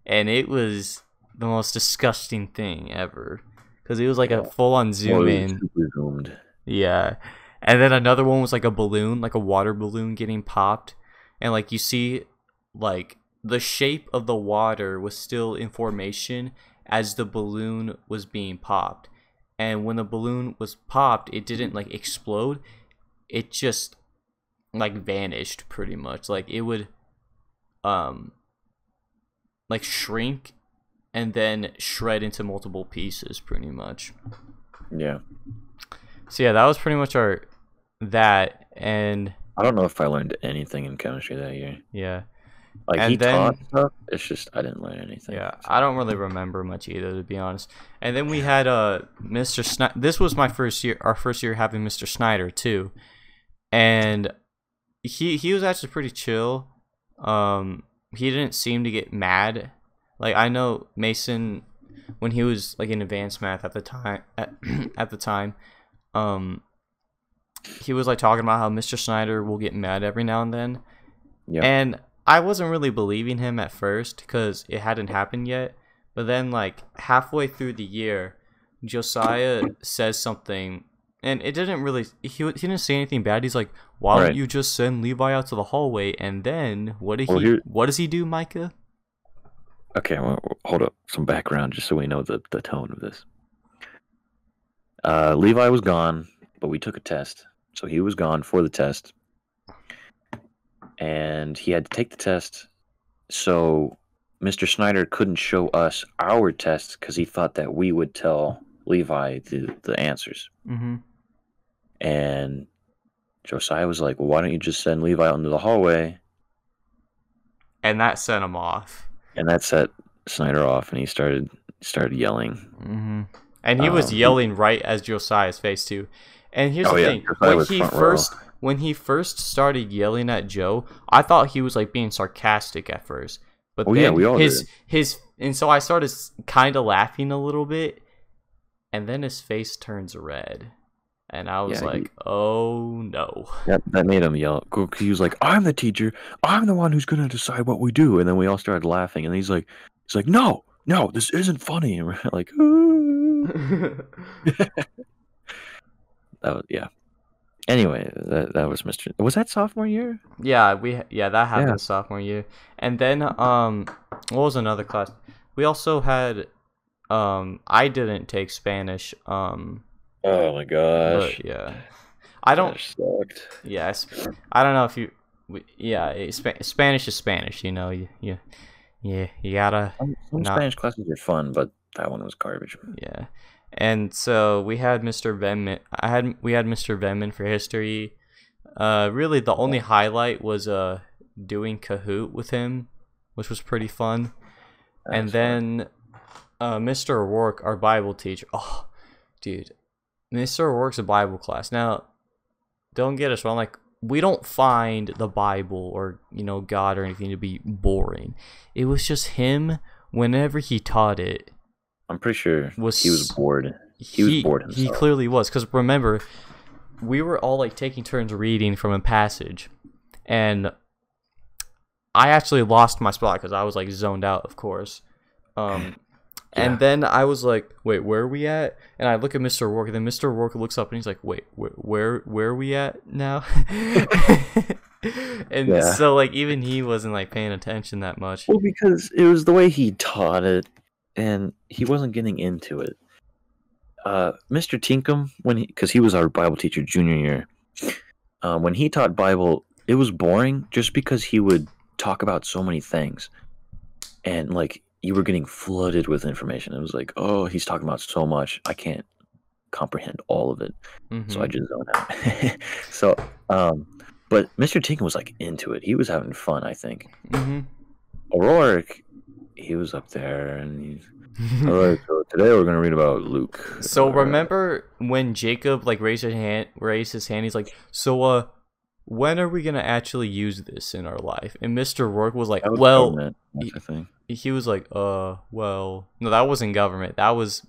and it was the most disgusting thing ever because it was like a full on zoom in. zoomed. Yeah. And then another one was like a balloon, like a water balloon getting popped. And like you see like the shape of the water was still in formation as the balloon was being popped. And when the balloon was popped, it didn't like explode. It just like vanished pretty much. Like it would um like shrink and then shred into multiple pieces pretty much. Yeah. So yeah, that was pretty much our that and I don't know if I learned anything in chemistry that year. yeah. Like And he then- taught stuff. It's just I didn't learn anything. Yeah, I don't really remember much either to be honest. And then we had uh Mr. Snyder. This was my first year our first year having Mr. Snyder too. And he he was actually pretty chill. Um he didn't seem to get mad. Like I know Mason when he was like in advanced math at the time at, [clears throat] at the time um he was like talking about how Mr. Snyder will get mad every now and then. Yeah. And I wasn't really believing him at first because it hadn't happened yet. But then, like, halfway through the year, Josiah says something, and it didn't really, he, he didn't say anything bad. He's like, why Right. don't you just send Levi out to the hallway? And then, what did Well, he, here- what does he do, Micah? Okay, well, hold up. Some background just so we know the, the tone of this. Uh, Levi was gone, but we took a test. So he was gone for the test. and he had to take the test. So Mr. Snyder couldn't show us our tests because he thought that we would tell Levi the, the answers. Mm-hmm. And Josiah was like, Well, why don't you just send Levi out into the hallway? And that sent him off. And that set Snyder off and he started started yelling. Mm-hmm. And he was Um, yelling right as Josiah's face too. And here's Oh, the yeah, thing: Josiah when he front row. first when he first started yelling at Joe, I thought he was like being sarcastic at first. But Oh, then yeah, we all his did. his and so I started kind of laughing a little bit, and then his face turns red, and I was Yeah, he- like, "Oh no!" That, that made him yell. He was like, "I'm the teacher. I'm the one who's gonna decide what we do." And then we all started laughing. And he's like, "He's like, no, no, this isn't funny." And we're [laughs] like, "Ooh." [laughs] that was yeah. Anyway, that that was Mr. Was that sophomore year? Yeah, we yeah that happened Yeah. sophomore year, and then um, what was another class? We also had um, I didn't take Spanish um, Oh my gosh, but yeah, I don't sucked. yeah I don't know if you we- yeah it- Spanish is Spanish you know you you yeah you gotta Some, some Not- Spanish classes are fun, but that one was garbage. yeah, and so we had Mr. Venman I had we had Mr. Venman for history. Uh, really the only highlight was uh doing Kahoot with him, which was pretty fun. That and was fun. then uh, Mr. Rourke, our Bible teacher. Oh, dude, Mr. Rourke's a Bible class. Now, don't get us wrong. Like, we don't find the Bible or you know God or anything to be boring. It was just him. Whenever he taught it, I'm pretty sure was he was bored. He was bored He clearly was because remember, we were all like taking turns reading from a passage, and I actually lost my spot because I was like zoned out, of course. Um, Yeah. and then I was like, "Wait, where are we at?" And I look at Mr. Rourke, and then Mr. Rourke looks up and he's like, "Wait, where where where are we at now?" [laughs] and Yeah. so like even he wasn't like paying attention that much. Well, because it was the way he taught it, and he wasn't getting into it. Uh, Mr. Tinkham, when he, because he was our Bible teacher junior year, uh, when he taught Bible, it was boring just because he would talk about so many things, and like you were getting flooded with information. It was like, oh, he's talking about so much, I can't comprehend all of it, so I Mhm. just zone out. [laughs] so, um, but Mr. Tinkham was like into it. He was having fun, I think. Mm-hmm. O'Rourke, he was up there, and he's [laughs] all right. So today we're gonna read about Luke. So All right. remember when Jacob like raised his hand, raised his hand. He's like, "So, uh, when are we gonna actually use this in our life?" And Mister Rourke was like, was "Well," government, that's the thing. he was like, "Uh, well, no, that wasn't government. That was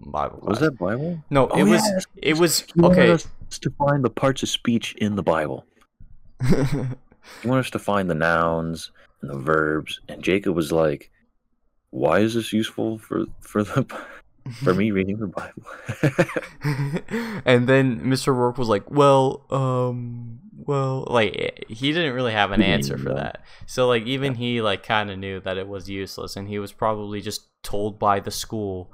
Bible. Was that Bible? No, Oh, it was. It was He okay. us to find the parts of speech in the Bible. [laughs] He wanted us to find the nouns and the verbs, and Jacob was like, "Why is this useful for for the for me reading the Bible?" [laughs] and then Mr. Rourke was like, "Well, um, well, like he didn't really have an answer for that. So like even he like kind of knew that it was useless, and he was probably just told by the school,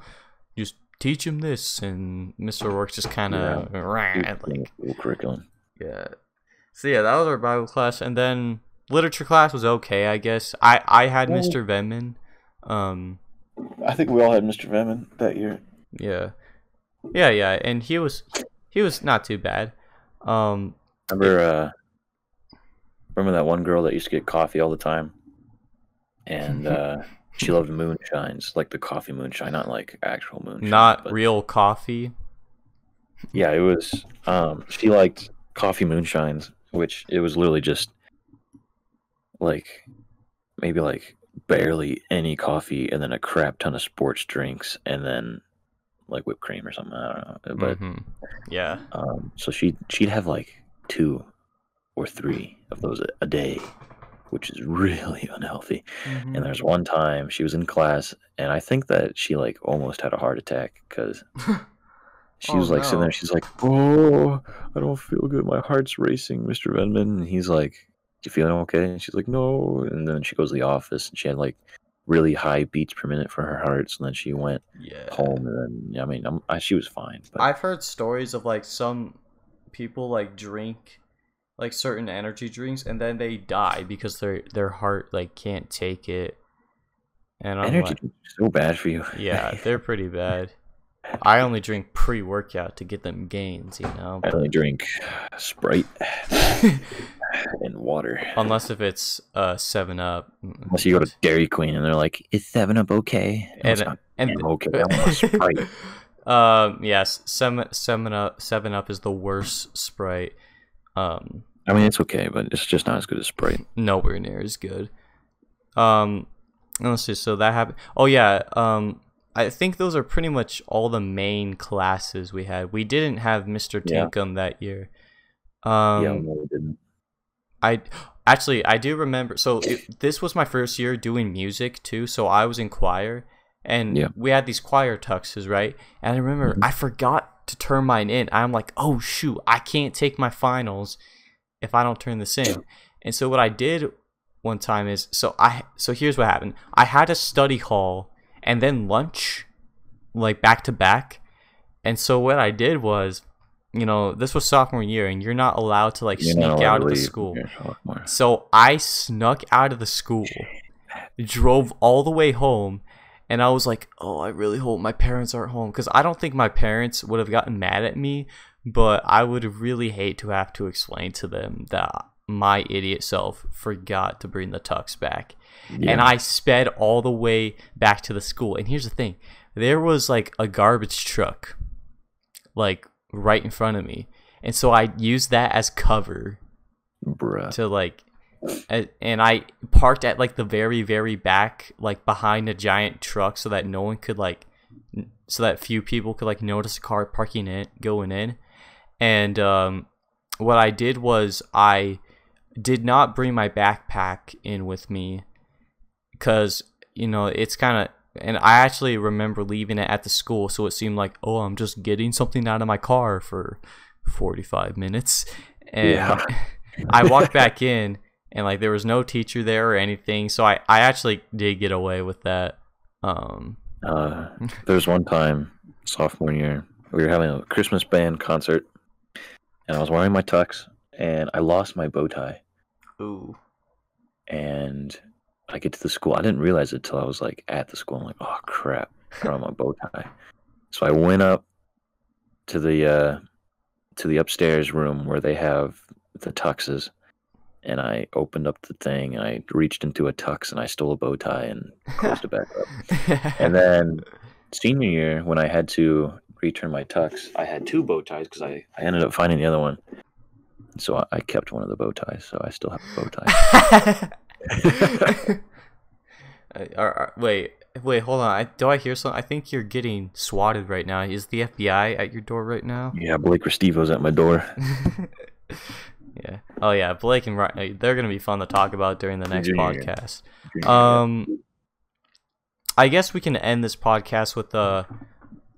just teach him this, and Mr. Rourke just kind of like curriculum. yeah. So yeah, that was our Bible class, and then literature class was okay, I guess. I I had Well- Mr. Venman. Um, I think we all had Mr. Venman that year. yeah, yeah, yeah, and he was he was not too bad. Um, Remember, uh, remember that one girl that used to get coffee all the time, and [laughs] uh, she loved moonshines, like the coffee moonshine, not like actual moonshine. not but- real coffee. Yeah, it was. Um, she liked coffee moonshines, which it was literally just like maybe like barely any coffee, and then a crap ton of sports drinks, and then like whipped cream or something. I don't know, but Mhm. yeah, Um, so she she'd have like two or three of those a, a day, which is really [laughs] unhealthy. Mhm. And there's one time she was in class, and I think that she like almost had a heart attack because [laughs] she Oh, was like sitting there. She's like, "Oh, I don't feel good. My heart's racing, Mr. Venman." And he's like, "You feeling okay?" And she's like, "No." And then she goes to the office, and she had like really high beats per minute for her heart. So then she went yeah. home, and then I mean, I'm, I, she was fine. But I've heard stories of like some people like drink like certain energy drinks and then they die because their their heart like can't take it. And I'm Energy like, drinks are so bad for you. [laughs] yeah, they're pretty bad. I only drink pre-workout to get them gains, you know. I only drink Sprite [laughs] and water. Unless if it's uh Seven Up. Unless you go to Dairy Queen and they're like, "Is Seven Up okay?" No, and not and okay. Sprite. [laughs] um yes, seven seven up seven up is the worst sprite. Um I mean, it's okay, but it's just not as good as Sprite. nowhere near as good. Um let's see, so that happened. Oh yeah, um I think those are pretty much all the main classes we had. We didn't have Mr. Yeah. Tinkham that year. Um yeah, no, it didn't. I actually I do remember. So it, this was my first year doing music too. So I was in choir, and Yeah. we had these choir tuxes, right? And I remember Mhm. I forgot to turn mine in. I'm like, oh shoot, I can't take my finals if I don't turn this in. And so what I did one time is so I so here's what happened. I had a study hall and then lunch, like back to back. And so what I did was, you know, this was sophomore year, and you're not allowed to like You're sneak out of the school. So I snuck out of the school, drove all the way home, and I was like, "Oh, I really hope my parents aren't home," because I don't think my parents would have gotten mad at me, but I would really hate to have to explain to them that my idiot self forgot to bring the tux back, and I sped all the way back to the school. And here's the thing: there was like a garbage truck, like right in front of me, and so I used that as cover Bruh. to like and I parked at like the very very back like behind a giant truck so that no one could like so that few people could like notice a car parking in going in and um what I did was I did not bring my backpack in with me cuz you know it's kind of and I actually remember leaving it at the school so it seemed like oh I'm just getting something out of my car for 45 minutes and Yeah. [laughs] I walked back in and like there was no teacher there or anything, so I I actually did get away with that. Um, Uh, there was one time, sophomore year, we were having a Christmas band concert, and I was wearing my tux, and I lost my bow tie. ooh, And I get to the school. I didn't realize it till I was like at the school. I'm like, oh crap, I don't my bow tie. So I went up to the uh, to the upstairs room where they have the tuxes, and I opened up the thing and I reached into a tux and I stole a bow tie and closed it back up. [laughs] And then senior year, when I had to return my tux, I had two bow ties because I, I ended up finding the other one. So I, I kept one of the bow ties, so I still have a bow tie. [laughs] [laughs] [laughs] Uh, are- are- wait, wait, hold on. I, do I hear something? I think you're getting swatted right now. Is the FBI at your door right now? yeah, Blake Restivo's at my door. [laughs] yeah. Oh yeah, Blake and Ryan. They're gonna be fun to talk about during the next Yeah. podcast. Um, I guess we can end this podcast with uh,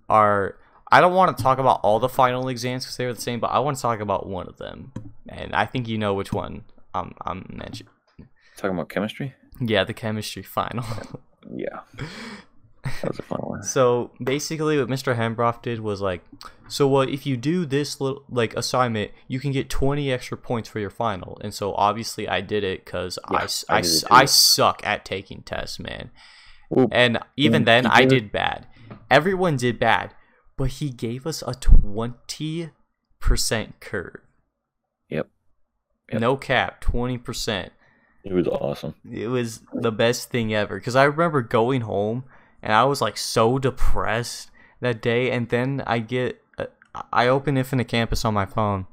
our. I don't want to talk about all the final exams because they were the same, but I want to talk about one of them, and I think you know which one I'm I'm mentioning. Talking about chemistry? Yeah, the chemistry final. Yeah. [laughs] That was a fun one. so basically, what Mr. Hembroff did was like, so uh, if you do this little like assignment, you can get 20 extra points for your final. And so obviously, I did it because I Yeah, I I, did it I suck at taking tests, man. Well, And even Mm, then, he I did- did bad. Everyone did bad, but he gave us a 20% curve. Yep. Yep. No cap, 20%. It was awesome. It was the best thing ever. Because I remember going home and I was like so depressed that day. And then I get, uh, I open Infinite Campus on my phone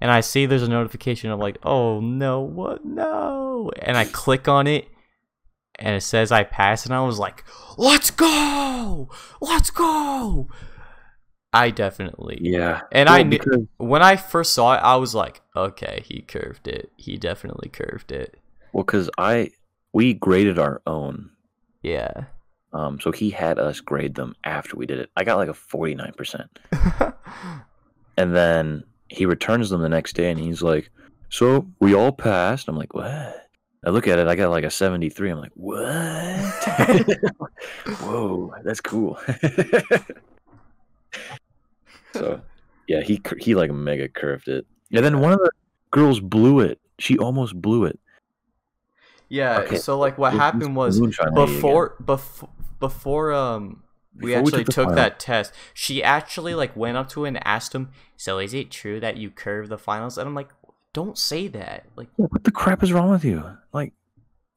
and I see there's a notification of like, oh no, what? No. And I click on it and it says I passed. And I was like, let's go! Let's go! I definitely. Yeah. And I knew because- when I first saw it, I was like, okay, he curved it. He definitely curved it. Well, because I we graded our own, Yeah. um, so he had us grade them after we did it. I got like a forty nine percent, [laughs] and then he returns them the next day, and he's like, "So we all passed." I'm like, "What?" I look at it, I got like a seventy three. I'm like, "What?" [laughs] Whoa, that's cool. [laughs] so, yeah, he he like mega curved it. And then one of the girls blew it. She almost blew it. Yeah. Okay, So like what This- happened was moonshine lady again. before before before um we Before we actually took took that test she actually like went up to him and asked him so is it true that you curve the finals and i'm like don't say that like what the crap is wrong with you? Like,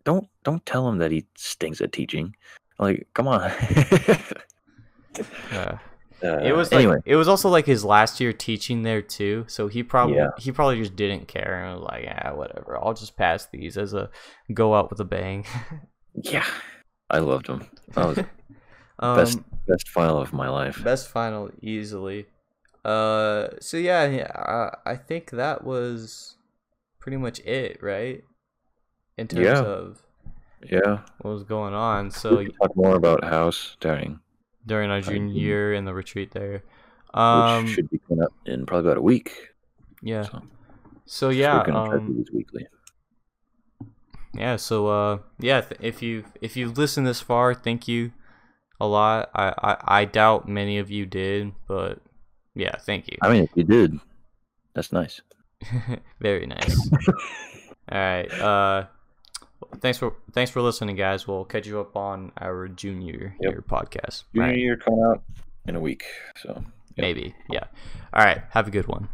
don't don't tell him that he stinks at teaching. Like, come on. [laughs] uh, Uh, it was like anyway. it was also like his last year teaching there too so he probably Yeah. he probably just didn't care and was like yeah whatever i'll just pass these as a go out with a bang [laughs] Yeah, I loved him. That was [laughs] um, best best final of my life. Best final easily. Uh, so yeah, yeah, I, I think that was pretty much it, right? In terms Yeah. of Yeah, what was going on. So we can talk more about House during, during our junior year in the retreat there. which Um, should be coming up in probably about a week. yeah. So, So we're yeah, gonna try to do um, these weekly. yeah. So uh, yeah. Th- if you if you listened this far, thank you a lot. I, I I doubt many of you did, but yeah, thank you. I mean, if you did, that's nice. [laughs] Very nice. [laughs] All right. Uh, thanks for thanks for listening, guys. We'll catch you up on our junior Yep. year podcast. Junior Right. year coming out in a week. So. Yep. Maybe. Yeah. All right. Have a good one.